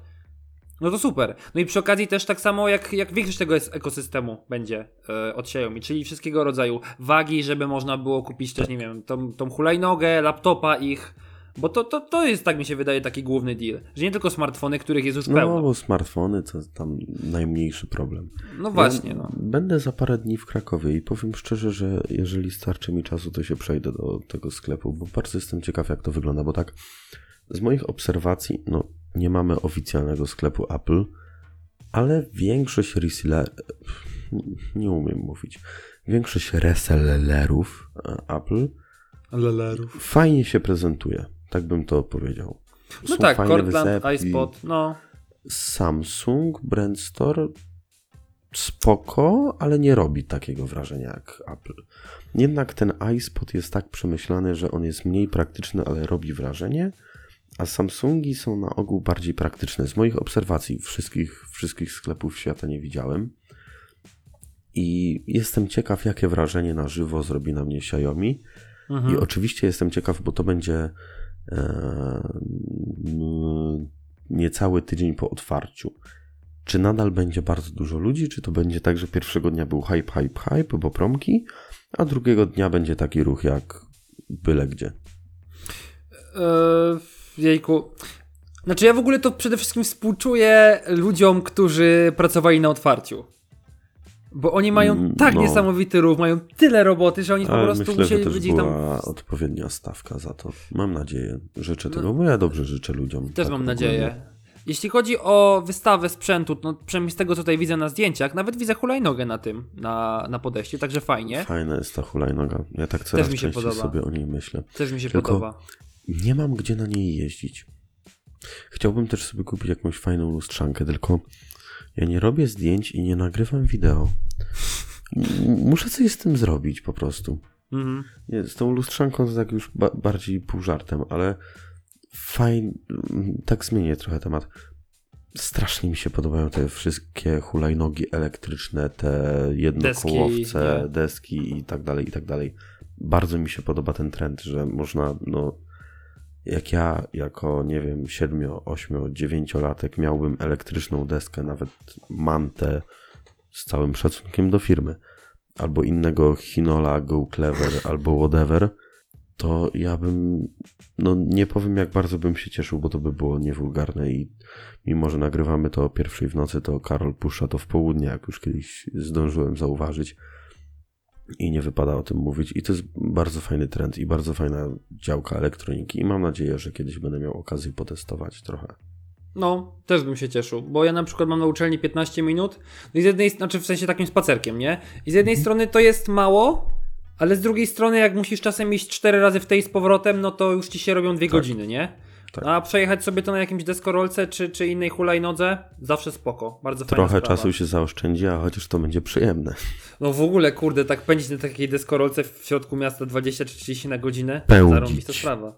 no to super. No i przy okazji też tak samo jak, jak większość tego ekosystemu będzie e, od Xiaomi, czyli wszystkiego rodzaju wagi, żeby można było kupić też, nie wiem, tą, tą hulajnogę, laptopa ich, bo to, to, to jest, tak mi się wydaje, taki główny deal. Że nie tylko smartfony, których jest już no, pełno. No, bo smartfony to tam najmniejszy problem. No właśnie, ja no. Będę za parę dni w Krakowie i powiem szczerze, że jeżeli starczy mi czasu, to się przejdę do tego sklepu, bo bardzo jestem ciekaw, jak to wygląda, bo tak z moich obserwacji, no nie mamy oficjalnego sklepu Apple, ale większość reseller... Nie umiem mówić. Większość resellerów e, Apple Lelerów. fajnie się prezentuje. Tak bym to powiedział. No tak, Cortland, iSpot, no. Samsung, Brand Store spoko, ale nie robi takiego wrażenia jak Apple. Jednak ten iSpot jest tak przemyślany, że on jest mniej praktyczny, ale robi wrażenie, a Samsungi są na ogół bardziej praktyczne. Z moich obserwacji wszystkich, wszystkich sklepów świata nie widziałem. I jestem ciekaw, jakie wrażenie na żywo zrobi na mnie Xiaomi. Mhm. I oczywiście jestem ciekaw, bo to będzie e, niecały tydzień po otwarciu. Czy nadal będzie bardzo dużo ludzi, czy to będzie tak, że pierwszego dnia był hype, hype, hype, bo promki, a drugiego dnia będzie taki ruch jak byle gdzie? Eee, jejku. Znaczy ja w ogóle to przede wszystkim współczuję ludziom, którzy pracowali na otwarciu. Bo oni mają Mm, tak no. niesamowity ruch, mają tyle roboty, że oni po Ale prostu myślę, że musieli też być ich tam... była odpowiednia stawka za to. Mam nadzieję. Życzę No. tego, bo ja dobrze życzę ludziom. Też Tak mam nadzieję. Jeśli chodzi o wystawę sprzętu, no przynajmniej z tego, co tutaj widzę na zdjęciach, nawet widzę hulajnogę na tym, na, na podejściu, także fajnie. Fajna jest ta hulajnoga. Ja tak coraz mi się częściej podoba. sobie o niej myślę. Też mi się Tylko- podoba. Nie mam gdzie na niej jeździć. Chciałbym też sobie kupić jakąś fajną lustrzankę, tylko ja nie robię zdjęć i nie nagrywam wideo. Muszę coś z tym zrobić po prostu. Mhm. Z tą lustrzanką to tak już ba- bardziej pół żartem, ale fajnie, tak zmienię trochę temat. Strasznie mi się podobają te wszystkie hulajnogi elektryczne, te jednokołowce, Deski, deski, i tak dalej, i tak dalej. Bardzo mi się podoba ten trend, że można, no, jak ja jako, nie wiem, 7, 8, 9 latek miałbym elektryczną deskę, nawet mantę z całym szacunkiem do firmy, albo innego Hinola, Go Clever, albo whatever, to ja bym, no nie powiem jak bardzo bym się cieszył, bo to by było niewulgarne i mimo, że nagrywamy to o pierwszej w nocy, to Karol puszcza to w południe, jak już kiedyś zdążyłem zauważyć i nie wypada o tym mówić i to jest bardzo fajny trend i bardzo fajna działka elektroniki i mam nadzieję, że kiedyś będę miał okazję potestować trochę. No, też bym się cieszył, bo ja na przykład mam na uczelni 15 minut, no i z jednej, znaczy w sensie takim spacerkiem, nie? I z jednej strony to jest mało, ale z drugiej strony jak musisz czasem iść 4 razy w tej z powrotem, no to już ci się robią dwie godziny, nie? Tak. A przejechać sobie to na jakimś deskorolce czy, czy innej hulajnodze, zawsze spoko, bardzo fajna Trochę sprawa. czasu się zaoszczędzi, a chociaż to będzie przyjemne. No w ogóle, kurde, tak pędzić na takiej deskorolce w środku miasta 20 czy 30 na godzinę, Pędzić. zarąbista sprawa.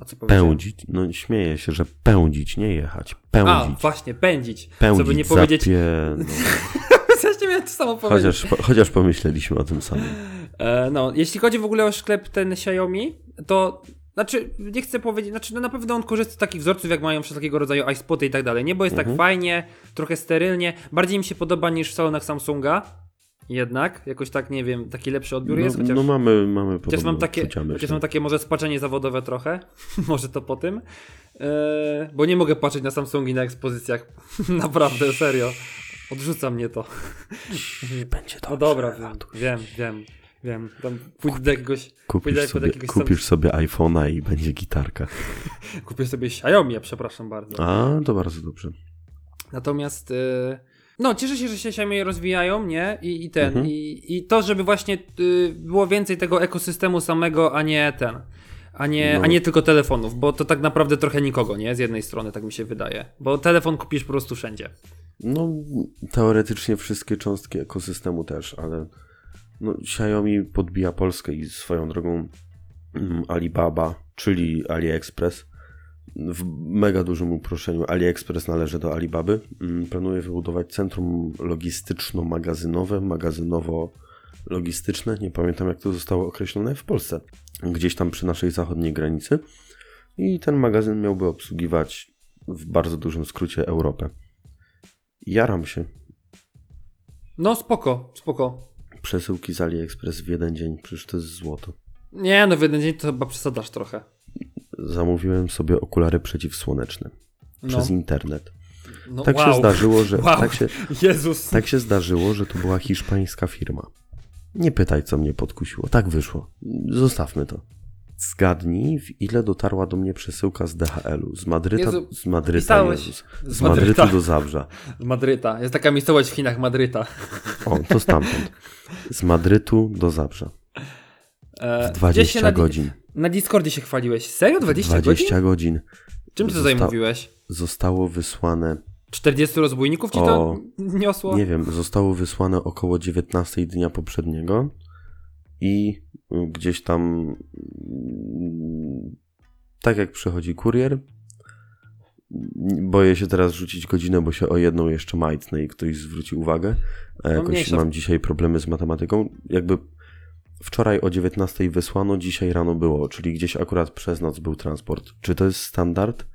A co? Pędzić, no śmieję się, że pędzić, nie jechać. A, Pędzić. właśnie, pędzić. Pędzić, Co nie powiedzieć... zapie... no. Właśnie miałem to samo powiedzieć. chociaż, chociaż pomyśleliśmy o tym samym. E, no, jeśli chodzi w ogóle o sklep ten Xiaomi, to znaczy, nie chcę powiedzieć, znaczy no na pewno on korzysta z takich wzorców, jak mają wszelkiego rodzaju iSpoty i tak dalej, nie? Bo jest tak fajnie, trochę sterylnie, bardziej mi się podoba niż w salonach Samsunga, jednak, jakoś tak, nie wiem, taki lepszy odbiór jest, No, chociaż... no mamy, mamy Chociaż mam takie, chociaż mam takie może spaczenie zawodowe trochę, może to po tym, e, bo nie mogę patrzeć na Samsungi na ekspozycjach, naprawdę, serio, odrzuca mnie to. Będzie dobrze. No dobra, wiem, wiem, wiem, wiem, tam pójdę do jakiegoś, Kupisz sobie, jakiegoś kupisz sobie iPhone'a i będzie gitarka. Kupię sobie Xiaomi, przepraszam bardzo. A, to bardzo dobrze. Natomiast y, no, cieszę się, że się Xiaomi rozwijają, nie? I, i ten, Mhm. i, i to, żeby właśnie y, było więcej tego ekosystemu samego, a nie ten. A nie, No. a nie tylko telefonów, bo to tak naprawdę trochę nikogo, nie? Z jednej strony, tak mi się wydaje. Bo telefon kupisz po prostu wszędzie. No, teoretycznie wszystkie cząstki ekosystemu też, ale no, Xiaomi podbija Polskę i swoją drogą mm, Alibaba, czyli AliExpress, w mega dużym uproszczeniu AliExpress należy do Alibaby, mm, planuje wybudować centrum logistyczno-magazynowe, magazynowo-logistyczne, nie pamiętam jak to zostało określone, w Polsce, gdzieś tam przy naszej zachodniej granicy i ten magazyn miałby obsługiwać w bardzo dużym skrócie Europę. Jaram się. No, spoko, spoko. Przesyłki z AliExpress w jeden dzień, przecież to jest złoto. Nie, no w jeden dzień to chyba przesadasz trochę. Zamówiłem sobie okulary przeciwsłoneczne No, przez internet. no Tak wow. się zdarzyło, że Wow. tak, się, Jezus. tak się zdarzyło, że to była hiszpańska firma. Nie pytaj, co mnie podkusiło. Tak wyszło. Zostawmy to. Zgadnij, w ile dotarła do mnie przesyłka z DHL-u. Z Madryta, Jezu, z Madryta, Jezus, z z Madryta. Madrytu do Zabrza. Z Madryta. Jest taka miejscowość w Chinach, Madryta. O, to stamtąd. Z Madrytu do Zabrza. E, W gdzieś się 20 na, godzin. Na Discordzie się chwaliłeś. Serio? 20, 20 godzin? godzin. Czym ty Zosta- tutaj mówiłeś? Zostało wysłane 40 rozbójników ci O, to niosło? Nie wiem, zostało wysłane około 19 dnia poprzedniego i gdzieś tam tak jak przychodzi kurier boję się teraz rzucić godzinę, bo się o jedną jeszcze majtnę i ktoś zwróci uwagę. A No jakoś mniejsza. mam dzisiaj problemy z matematyką. Jakby wczoraj o 19 wysłano, dzisiaj rano było, czyli gdzieś akurat przez noc był transport. Czy to jest standard?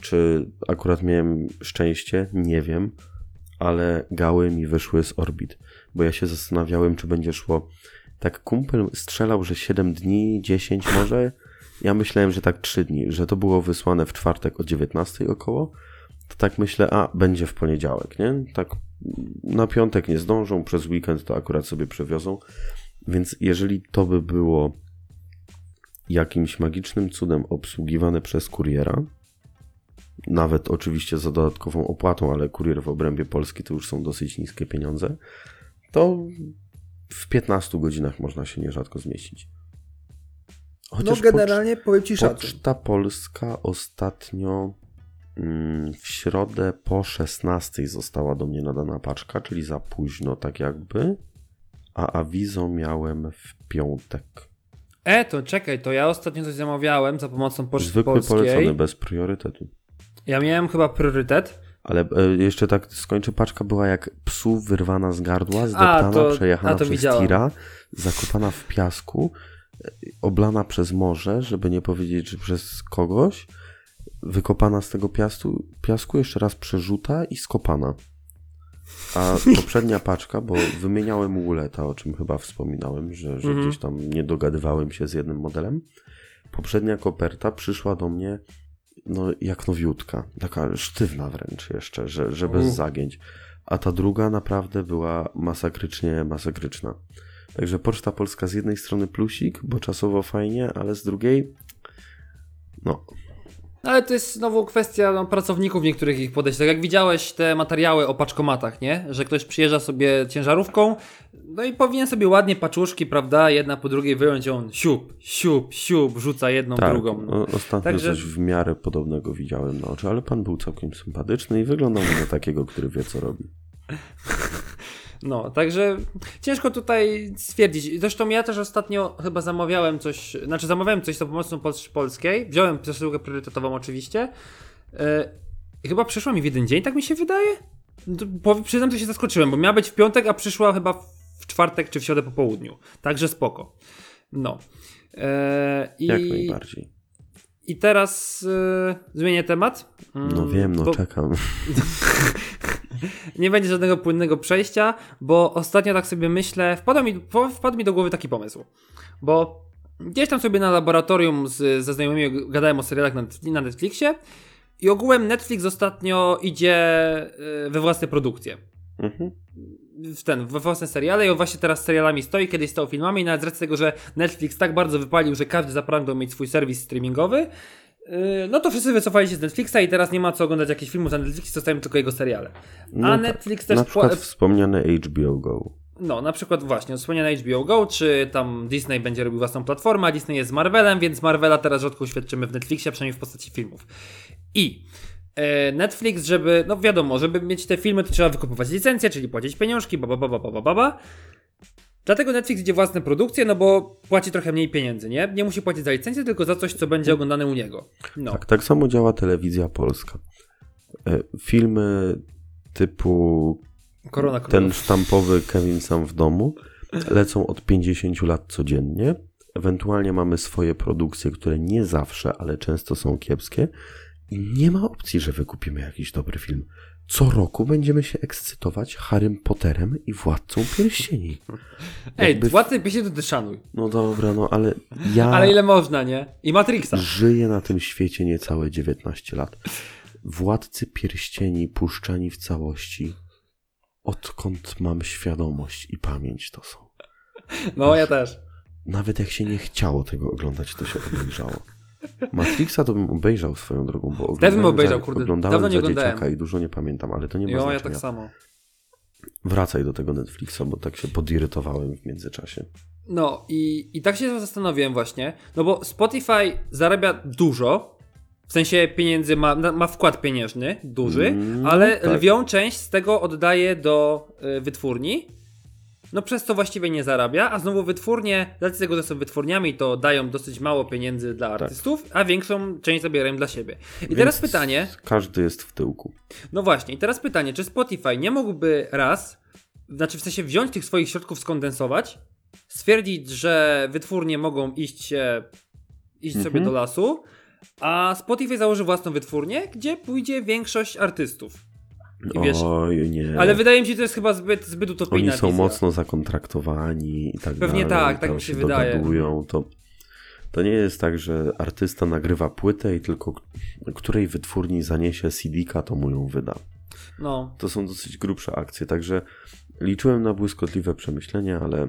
Czy akurat miałem szczęście? Nie wiem, ale gały mi wyszły z orbit, bo ja się zastanawiałem, czy będzie szło. Tak kumpel strzelał, że 7 dni, 10 może. Ja myślałem, że tak 3 dni, że to było wysłane w czwartek o 19 około. To tak myślę, a będzie w poniedziałek, nie? Tak na piątek nie zdążą, przez weekend to akurat sobie przewiozą. Więc jeżeli to by było jakimś magicznym cudem obsługiwane przez kuriera, nawet oczywiście za dodatkową opłatą, ale kurier w obrębie Polski to już są dosyć niskie pieniądze, to w 15 godzinach można się nierzadko zmieścić. Chociaż no generalnie pocz- powiem Ci szacun. Poczta Polska ostatnio mm, w środę po 16 została do mnie nadana paczka, czyli za późno tak jakby, a awizo miałem w piątek. E, to czekaj, to ja ostatnio coś zamawiałem za pomocą Poczty Zwykły Polskiej. polecony, bez priorytetu. Ja miałem chyba priorytet. Ale e, jeszcze tak skończę, paczka była jak psu wyrwana z gardła, zdeptana, a, to, przejechana a, to przez widziałem. tira, zakopana w piasku, e, oblana przez morze, żeby nie powiedzieć, że przez kogoś, wykopana z tego piasku, piasku jeszcze raz przerzuta i skopana. A poprzednia paczka, bo wymieniałem uleta, o czym chyba wspominałem, że, że Mhm. gdzieś tam nie dogadywałem się z jednym modelem. Poprzednia koperta przyszła do mnie no, jak nowiutka, taka sztywna wręcz jeszcze, że, że bez U. zagięć. A ta druga naprawdę była masakrycznie masakryczna. Także Poczta Polska z jednej strony plusik, bo czasowo fajnie, ale z drugiej no, Ale to jest znowu kwestia no, pracowników niektórych ich podejść. Tak jak widziałeś te materiały o paczkomatach, nie? Że ktoś przyjeżdża sobie ciężarówką, no i powinien sobie ładnie paczuszki, prawda, jedna po drugiej wyjąć, on siup, siup, siup, rzuca jedną, tak, drugą. o- ostatnio Także- coś w miarę podobnego widziałem na oczy, ale pan był całkiem sympatyczny i wyglądał na takiego, który wie co robi. No, także ciężko tutaj stwierdzić. Zresztą ja też ostatnio chyba zamawiałem coś, znaczy zamawiałem coś za pomocą Polskiej. Wziąłem przesyłkę priorytetową oczywiście. Yy, I chyba przyszła mi w jeden dzień, tak mi się wydaje. No to pow- Przyznam, że się zaskoczyłem, bo miała być w piątek, a przyszła chyba w czwartek czy w środę po południu. Także spoko. No. Yy, i, Jak najbardziej. I teraz yy, zmienię temat. No Mm, wiem, no bo- czekam. nie będzie żadnego płynnego przejścia, bo ostatnio tak sobie myślę, wpadł mi, wpadł mi do głowy taki pomysł, bo gdzieś tam sobie na laboratorium z, ze znajomymi gadałem o serialach na, na Netflixie i ogółem Netflix ostatnio idzie y, we własne produkcje. Mhm. W ten, we własne seriale i on właśnie teraz z serialami stoi, kiedyś stał filmami nawet z racji tego, że Netflix tak bardzo wypalił, że każdy zapragnął mieć swój serwis streamingowy, yy, no to wszyscy wycofali się z Netflixa i teraz nie ma co oglądać jakichś filmów na Netflixie, zostają tylko jego seriale. No A tak. Netflix też Na przykład wspomniane HBO Go. no, na przykład właśnie, wspomniane HBO Go, czy tam Disney będzie robił własną platformę, a Disney jest z Marvelem, więc Marvela teraz rzadko uświadczymy w Netflixie, przynajmniej w postaci filmów. I Netflix, żeby, no wiadomo, żeby mieć te filmy, to trzeba wykupywać licencje, czyli płacić pieniążki, baba, baba, baba, baba. Dlatego Netflix idzie własne produkcje, no bo płaci trochę mniej pieniędzy, nie? Nie musi płacić za licencję, tylko za coś, co będzie oglądane u niego. No. Tak, tak samo działa telewizja polska. E, Filmy typu Korona ten królów. sztampowy Kevin sam w domu lecą od 50 lat codziennie. Ewentualnie mamy swoje produkcje, które nie zawsze, ale często są kiepskie. I nie ma opcji, że wykupimy jakiś dobry film. Co roku będziemy się ekscytować Harrym Potterem i Władcą Pierścieni. Ej, jakby- władcy pisie to ty szanuj. No dobra, no ale ja Ale ile można, nie? I Matrixa. żyję na tym świecie niecałe 19 lat. Władcy Pierścieni puszczani w całości. Odkąd mam świadomość i pamięć to są. No, ja też. Nawet jak się nie chciało tego oglądać, to się obejrzało. Matrixa to bym obejrzał swoją drogą, bo oglądałem, bym obejrzał, za, kurde. oglądałem Dawno nie za oglądałem. dzieciaka i dużo nie pamiętam, ale to nie ma Jo, ja znaczenia. tak samo. Wracaj do tego Netflixa, bo tak się podirytowałem w międzyczasie. No i, i tak się zastanowiłem właśnie, no bo Spotify zarabia dużo, w sensie pieniędzy ma, ma wkład pieniężny duży, Mm, ale tak. lwią część z tego oddaje do y, wytwórni. No przez to właściwie nie zarabia, a znowu wytwórnie, z racji tego, że są wytwórniami, to dają dosyć mało pieniędzy dla artystów, a większą część zabierają dla siebie. I teraz Więc pytanie, Każdy jest w tyłku. no właśnie, i teraz pytanie, czy Spotify nie mógłby raz, znaczy w sensie wziąć tych swoich środków, skondensować, stwierdzić, że wytwórnie mogą iść iść sobie Mhm. do lasu, a Spotify założy własną wytwórnię, gdzie pójdzie większość artystów. I wiesz, Oj, nie. ale wydaje mi się, że to jest chyba zbyt, zbyt utopijna Oni są wizja. mocno zakontraktowani i tak Pewnie dalej. tak, tak mi się wydaje. Dogadują, to, to nie jest tak, że artysta nagrywa płytę i tylko której wytwórni zaniesie CD-ka, to mu ją wyda. No. To są dosyć grubsze akcje, także liczyłem na błyskotliwe przemyślenia, ale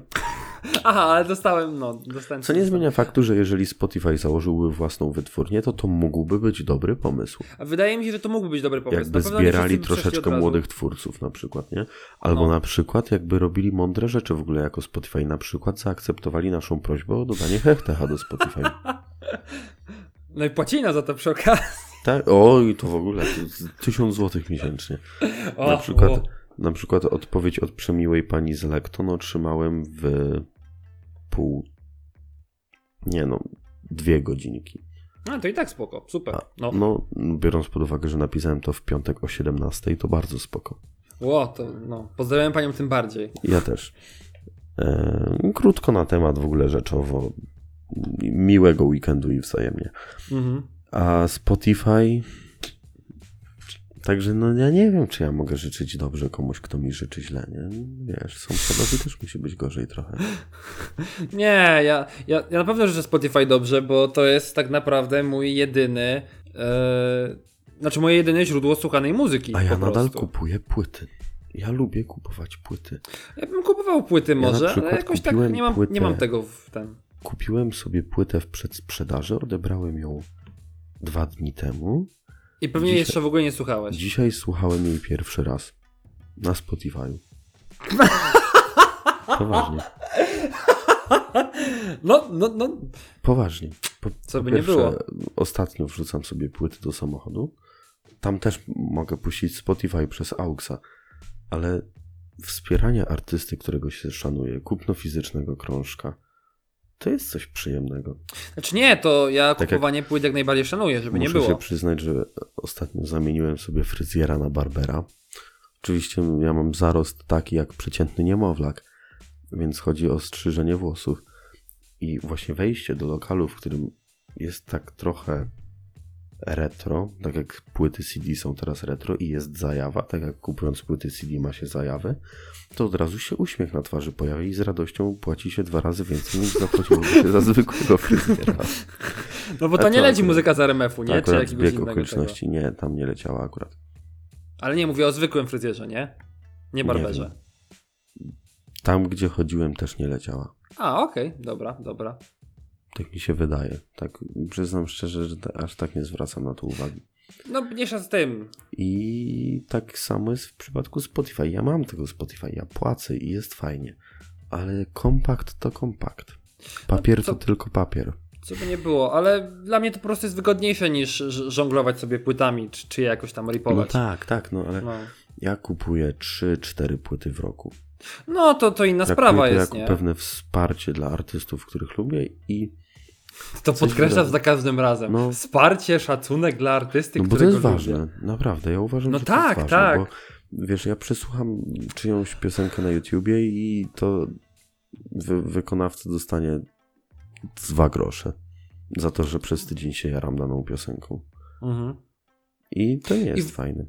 Aha, ale dostałem, no, dostałem. co nie zmienia faktu, że jeżeli Spotify założyłby własną wytwórnię, to to mógłby być dobry pomysł. A wydaje mi się, że to mógłby być dobry pomysł. Jakby zbierali troszeczkę młodych twórców na przykład, nie? Albo No. na przykład jakby robili mądre rzeczy w ogóle jako Spotify, na przykład zaakceptowali naszą prośbę o dodanie hechtecha do Spotify. No i płacili nam za to przy okazji. Tak? O, i to w ogóle tysiąc złotych miesięcznie. O, Na przykład, o. na przykład odpowiedź od przemiłej pani z Lekton otrzymałem w pół. Nie no, dwie godzinki. No to i tak spoko, super. No. No, biorąc pod uwagę, że napisałem to w piątek o 17, to bardzo spoko. Ło, to no. Pozdrawiam panią tym bardziej. Ja też. E, krótko na temat w ogóle rzeczowo. Miłego weekendu i wzajemnie. Mhm. A Spotify. Także no ja nie wiem, czy ja mogę życzyć dobrze komuś, kto mi życzy źle, nie? Wiesz, sąsiadowi też musi być gorzej trochę. Nie, ja, ja, ja na pewno życzę Spotify dobrze, bo to jest tak naprawdę mój jedyny. E, znaczy moje jedyne źródło słuchanej muzyki. A ja nadal prostu. kupuję płyty. Ja lubię kupować płyty. Ja bym kupował płyty może, ale przykład jakoś tak nie mam, płytę- nie mam tego w ten. Kupiłem sobie płytę w przedsprzedaży, odebrałem ją dwa dni temu. I pewnie Dzisiaj- jeszcze w ogóle nie słuchałeś. Dzisiaj słuchałem jej pierwszy raz. Na Spotify'u. Poważnie. No, no, no. Poważnie. Po, Co by nie pierwsze, było. Ostatnio wrzucam sobie płyty do samochodu. Tam też mogę puścić Spotify przez AUXa, ale wspieranie artysty, którego się szanuje, kupno fizycznego krążka, to jest coś przyjemnego. Znaczy nie, to ja Tak kupowanie płyt jak najbardziej szanuję, żeby Muszę nie było. się przyznać, że ostatnio zamieniłem sobie fryzjera na barbera. Oczywiście ja mam zarost taki jak przeciętny niemowlak, więc chodzi o strzyżenie włosów. I właśnie wejście do lokalu, w którym jest tak trochę retro, tak jak płyty CD są teraz retro i jest zajawa, tak jak kupując płyty CD ma się zajawę, to od razu się uśmiech na twarzy pojawia i z radością płaci się dwa razy więcej niż zapłaciłoby się za zwykłego fryzjera. No bo to nie to leci akurat- muzyka z RMF-u, nie? Czy akurat jakiegoś zbieg innego tego. okoliczności, nie, tam nie leciała akurat. Ale nie, mówię o zwykłym fryzjerze, nie? Nie barberze. Tam, gdzie chodziłem, też nie leciała. A, okej, dobra, dobra. Tak mi się wydaje. Tak, przyznam szczerze, że aż tak nie zwracam na to uwagi. No mniejsza z tym. I tak samo jest w przypadku Spotify. Ja mam tego Spotify, ja płacę i jest fajnie. Ale kompakt to kompakt. Papier No co- to tylko papier. Co by nie było, ale dla mnie to po prostu jest wygodniejsze niż żonglować sobie płytami, czy, czy je jakoś tam No ripować. tak, tak, no ale No, ja kupuję 3-4 płyty w roku. no to, to inna Traktuję sprawa to jest, jako nie? pewne wsparcie dla artystów, których lubię i To podkreślasz za każdym razem. No. Wsparcie, szacunek dla artysty, No bo to jest lubię. ważne, naprawdę. Ja uważam, No że tak, to jest ważne, tak. bo wiesz, ja przesłucham czyjąś piosenkę na YouTubie i to wy wykonawca dostanie dwa grosze za to, że przez tydzień się jaram daną piosenką. Mhm. I to nie jest I- fajne.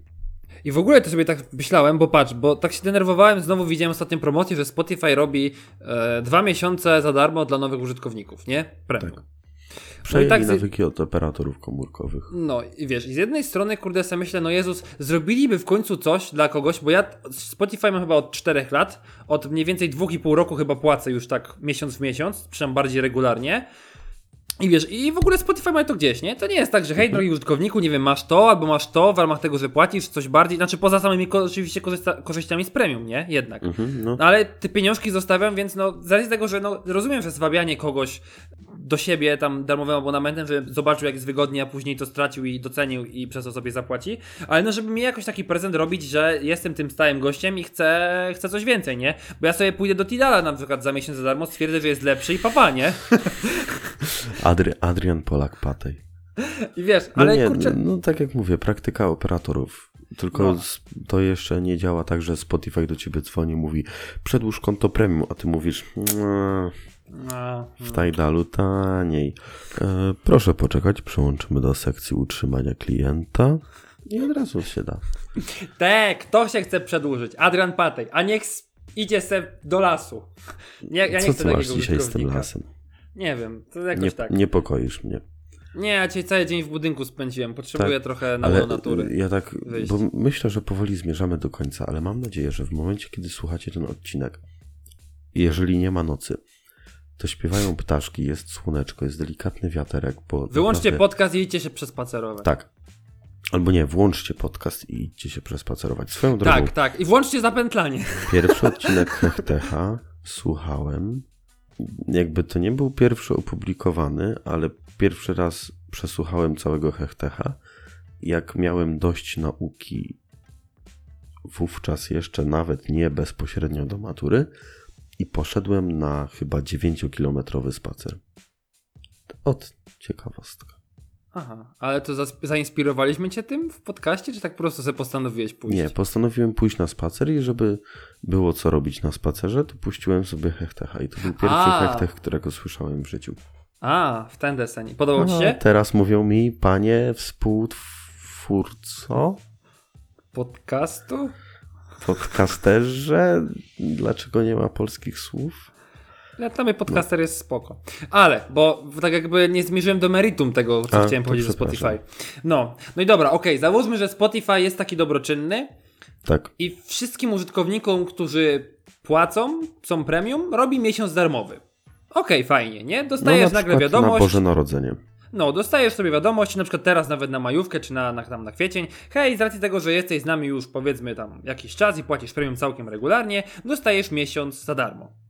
I w ogóle to sobie tak myślałem, bo patrz, bo tak się denerwowałem, znowu widziałem ostatnią promocję, że Spotify robi e, dwa miesiące za darmo dla nowych użytkowników, nie? Premium. Tak. Przejęli tak z- nawyki od operatorów komórkowych. No i wiesz, i z jednej strony, kurde, sobie myślę, no Jezus, zrobiliby w końcu coś dla kogoś, bo ja Spotify mam chyba od 4 lat, od mniej więcej 2,5 roku chyba płacę już tak miesiąc w miesiąc, przynajmniej bardziej regularnie. I wiesz, i w ogóle Spotify ma to gdzieś, nie? To nie jest tak, że hej, drogi użytkowniku, nie wiem, masz to, albo masz to, w ramach tego, że płacisz coś bardziej, znaczy poza samymi oczywiście korzyściami z premium, nie? Jednak. Mhm, no. No ale te pieniążki zostawiam, więc no z racji tego, że no rozumiem, że zwabianie kogoś do siebie tam darmowym abonamentem, że zobaczył jak jest wygodnie, a później to stracił i docenił i przez to sobie zapłaci, ale no żeby mi jakoś taki prezent robić, że jestem tym stałym gościem i chcę, chcę coś więcej, nie? Bo ja sobie pójdę do Tidala na przykład za miesiąc za darmo, stwierdzę, że jest lepszy i papa, nie? Adri Adrian Polak Patej. I wiesz, No ale nie, kurczę... no tak jak mówię, praktyka operatorów. Tylko No. to jeszcze nie działa tak, że Spotify do ciebie dzwoni i mówi przedłuż konto premium, a ty mówisz "Mm, A, w Tidalu taniej. E, proszę poczekać, przełączymy do sekcji utrzymania klienta i od razu się da. Te, kto się chce przedłużyć? Adrian Patej, a niech idzie se do lasu. Ja nie Co chcę ty masz dzisiaj z tym lasem? Nie wiem, to jakoś Nie, tak. Niepokoisz mnie. Nie, ja dzisiaj cały dzień w budynku spędziłem. Potrzebuję tak, trochę na natury. Ja tak, wyjść. bo myślę, że powoli zmierzamy do końca, ale mam nadzieję, że w momencie, kiedy słuchacie ten odcinek, jeżeli nie ma nocy, to śpiewają ptaszki, jest słoneczko, jest delikatny wiaterek. Bo Wyłączcie naprawdę... podcast i idźcie się przespacerować. Tak. Albo nie, włączcie podcast i idźcie się przespacerować. Swoją drogą. Tak, tak. I włączcie zapętlanie. Pierwszy odcinek Hechtecha słuchałem. Jakby to nie był pierwszy opublikowany, ale pierwszy raz przesłuchałem całego Hechtecha. Jak miałem dość nauki, wówczas jeszcze nawet nie bezpośrednio do matury, i poszedłem na chyba 9-kilometrowy spacer. Od ciekawostka. Aha, ale to zainspirowaliśmy cię tym w podcaście, czy tak po prostu sobie postanowiłeś pójść? Nie, postanowiłem pójść na spacer i żeby było co robić na spacerze, to puściłem sobie hechtecha i to był pierwszy A. hechtech, którego słyszałem w życiu. A, w ten deseń. Podobał ci się? Teraz mówią mi, panie współtwórco podcastu? podcasterze. Dlaczego nie ma polskich słów? Mnie podcaster no. jest spoko. Ale, bo tak jakby nie zmierzyłem do meritum tego, co A, chciałem powiedzieć o Spotify. No, no i dobra, okej, okay. załóżmy, że Spotify jest taki dobroczynny. Tak. I wszystkim użytkownikom, którzy płacą, są premium, robi miesiąc darmowy. Okej, okay, fajnie, nie? Dostajesz no, nagle wiadomość. Na Boże Narodzenie. No, dostajesz sobie wiadomość, na przykład teraz nawet na majówkę czy na, na, tam na kwiecień. Hej, z racji tego, że jesteś z nami już powiedzmy tam jakiś czas i płacisz premium całkiem regularnie, dostajesz miesiąc za darmo.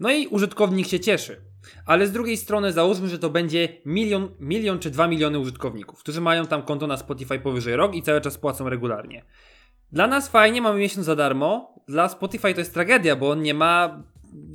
No i użytkownik się cieszy. Ale z drugiej strony załóżmy, że to będzie milion, milion czy dwa miliony użytkowników, którzy mają tam konto na Spotify powyżej rok i cały czas płacą regularnie. Dla nas fajnie, mamy miesiąc za darmo. Dla Spotify to jest tragedia, bo on nie ma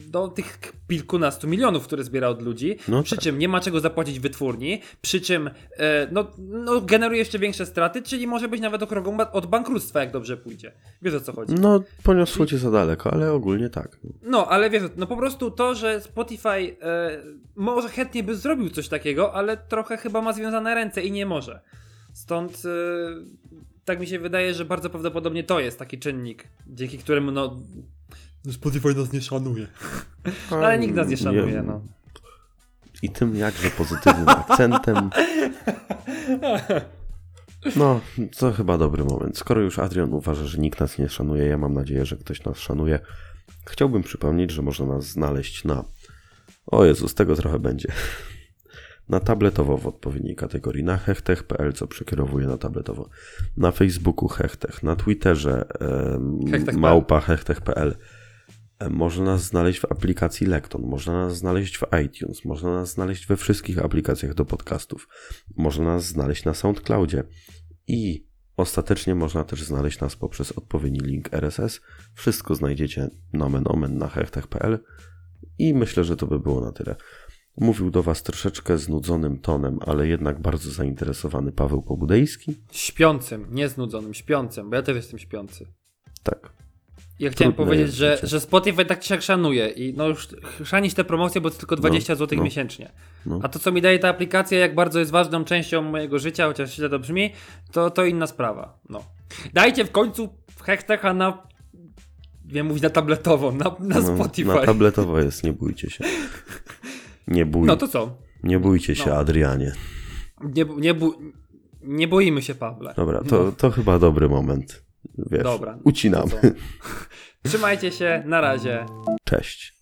do tych kilkunastu milionów, które zbiera od ludzi, no przy tak. czym nie ma czego zapłacić wytwórni, przy czym e, no, no, generuje jeszcze większe straty, czyli może być nawet okrągłą od bankructwa, jak dobrze pójdzie. Wiesz o co chodzi? No, poniosło cię za daleko, ale ogólnie tak. No, ale wiesz, no po prostu to, że Spotify e, może chętnie by zrobił coś takiego, ale trochę chyba ma związane ręce i nie może. Stąd e, tak mi się wydaje, że bardzo prawdopodobnie to jest taki czynnik, dzięki któremu no Spotify nas nie szanuje. No, ale nikt nas nie szanuje, no. I tym jakże pozytywnym akcentem. No, to chyba dobry moment. Skoro już Adrian uważa, że nikt nas nie szanuje, ja mam nadzieję, że ktoś nas szanuje. Chciałbym przypomnieć, że można nas znaleźć na. O Jezus, tego trochę będzie. Na tabletowo w odpowiedniej kategorii, na hechtech.pl, co przekierowuje na tabletowo, na Facebooku hechtech, na Twitterze e, małpa hechtech.pl. Można nas znaleźć w aplikacji Lekton, można nas znaleźć w iTunes, można nas znaleźć we wszystkich aplikacjach do podcastów, można nas znaleźć na SoundCloudzie i ostatecznie można też znaleźć nas poprzez odpowiedni link RSS. Wszystko znajdziecie nomen omen na hechtech.pl i myślę, że to by było na tyle. Mówił do Was troszeczkę znudzonym tonem, ale jednak bardzo zainteresowany Paweł Pobudejski. Śpiącym, nie znudzonym, śpiącym, bo ja też jestem śpiący. Tak. Ja chciałem powiedzieć, że, że Spotify tak się szanuje i no już szanić te promocje, bo to tylko 20 no, zł no, miesięcznie. No. A to, co mi daje ta aplikacja, jak bardzo jest ważną częścią mojego życia, chociaż źle to brzmi, to, to inna sprawa. No. Dajcie w końcu Hektecha na wiem mówić na tabletowo, na, na no, Spotify. Na tabletowo jest, nie bójcie się. Nie bój. No to co? Nie bójcie się, no. Adrianie. Nie, nie, nie boimy się, Pawle. Dobra, to, no. to chyba dobry moment wiesz, Dobra, ucinam. No Trzymajcie się, na razie. Cześć.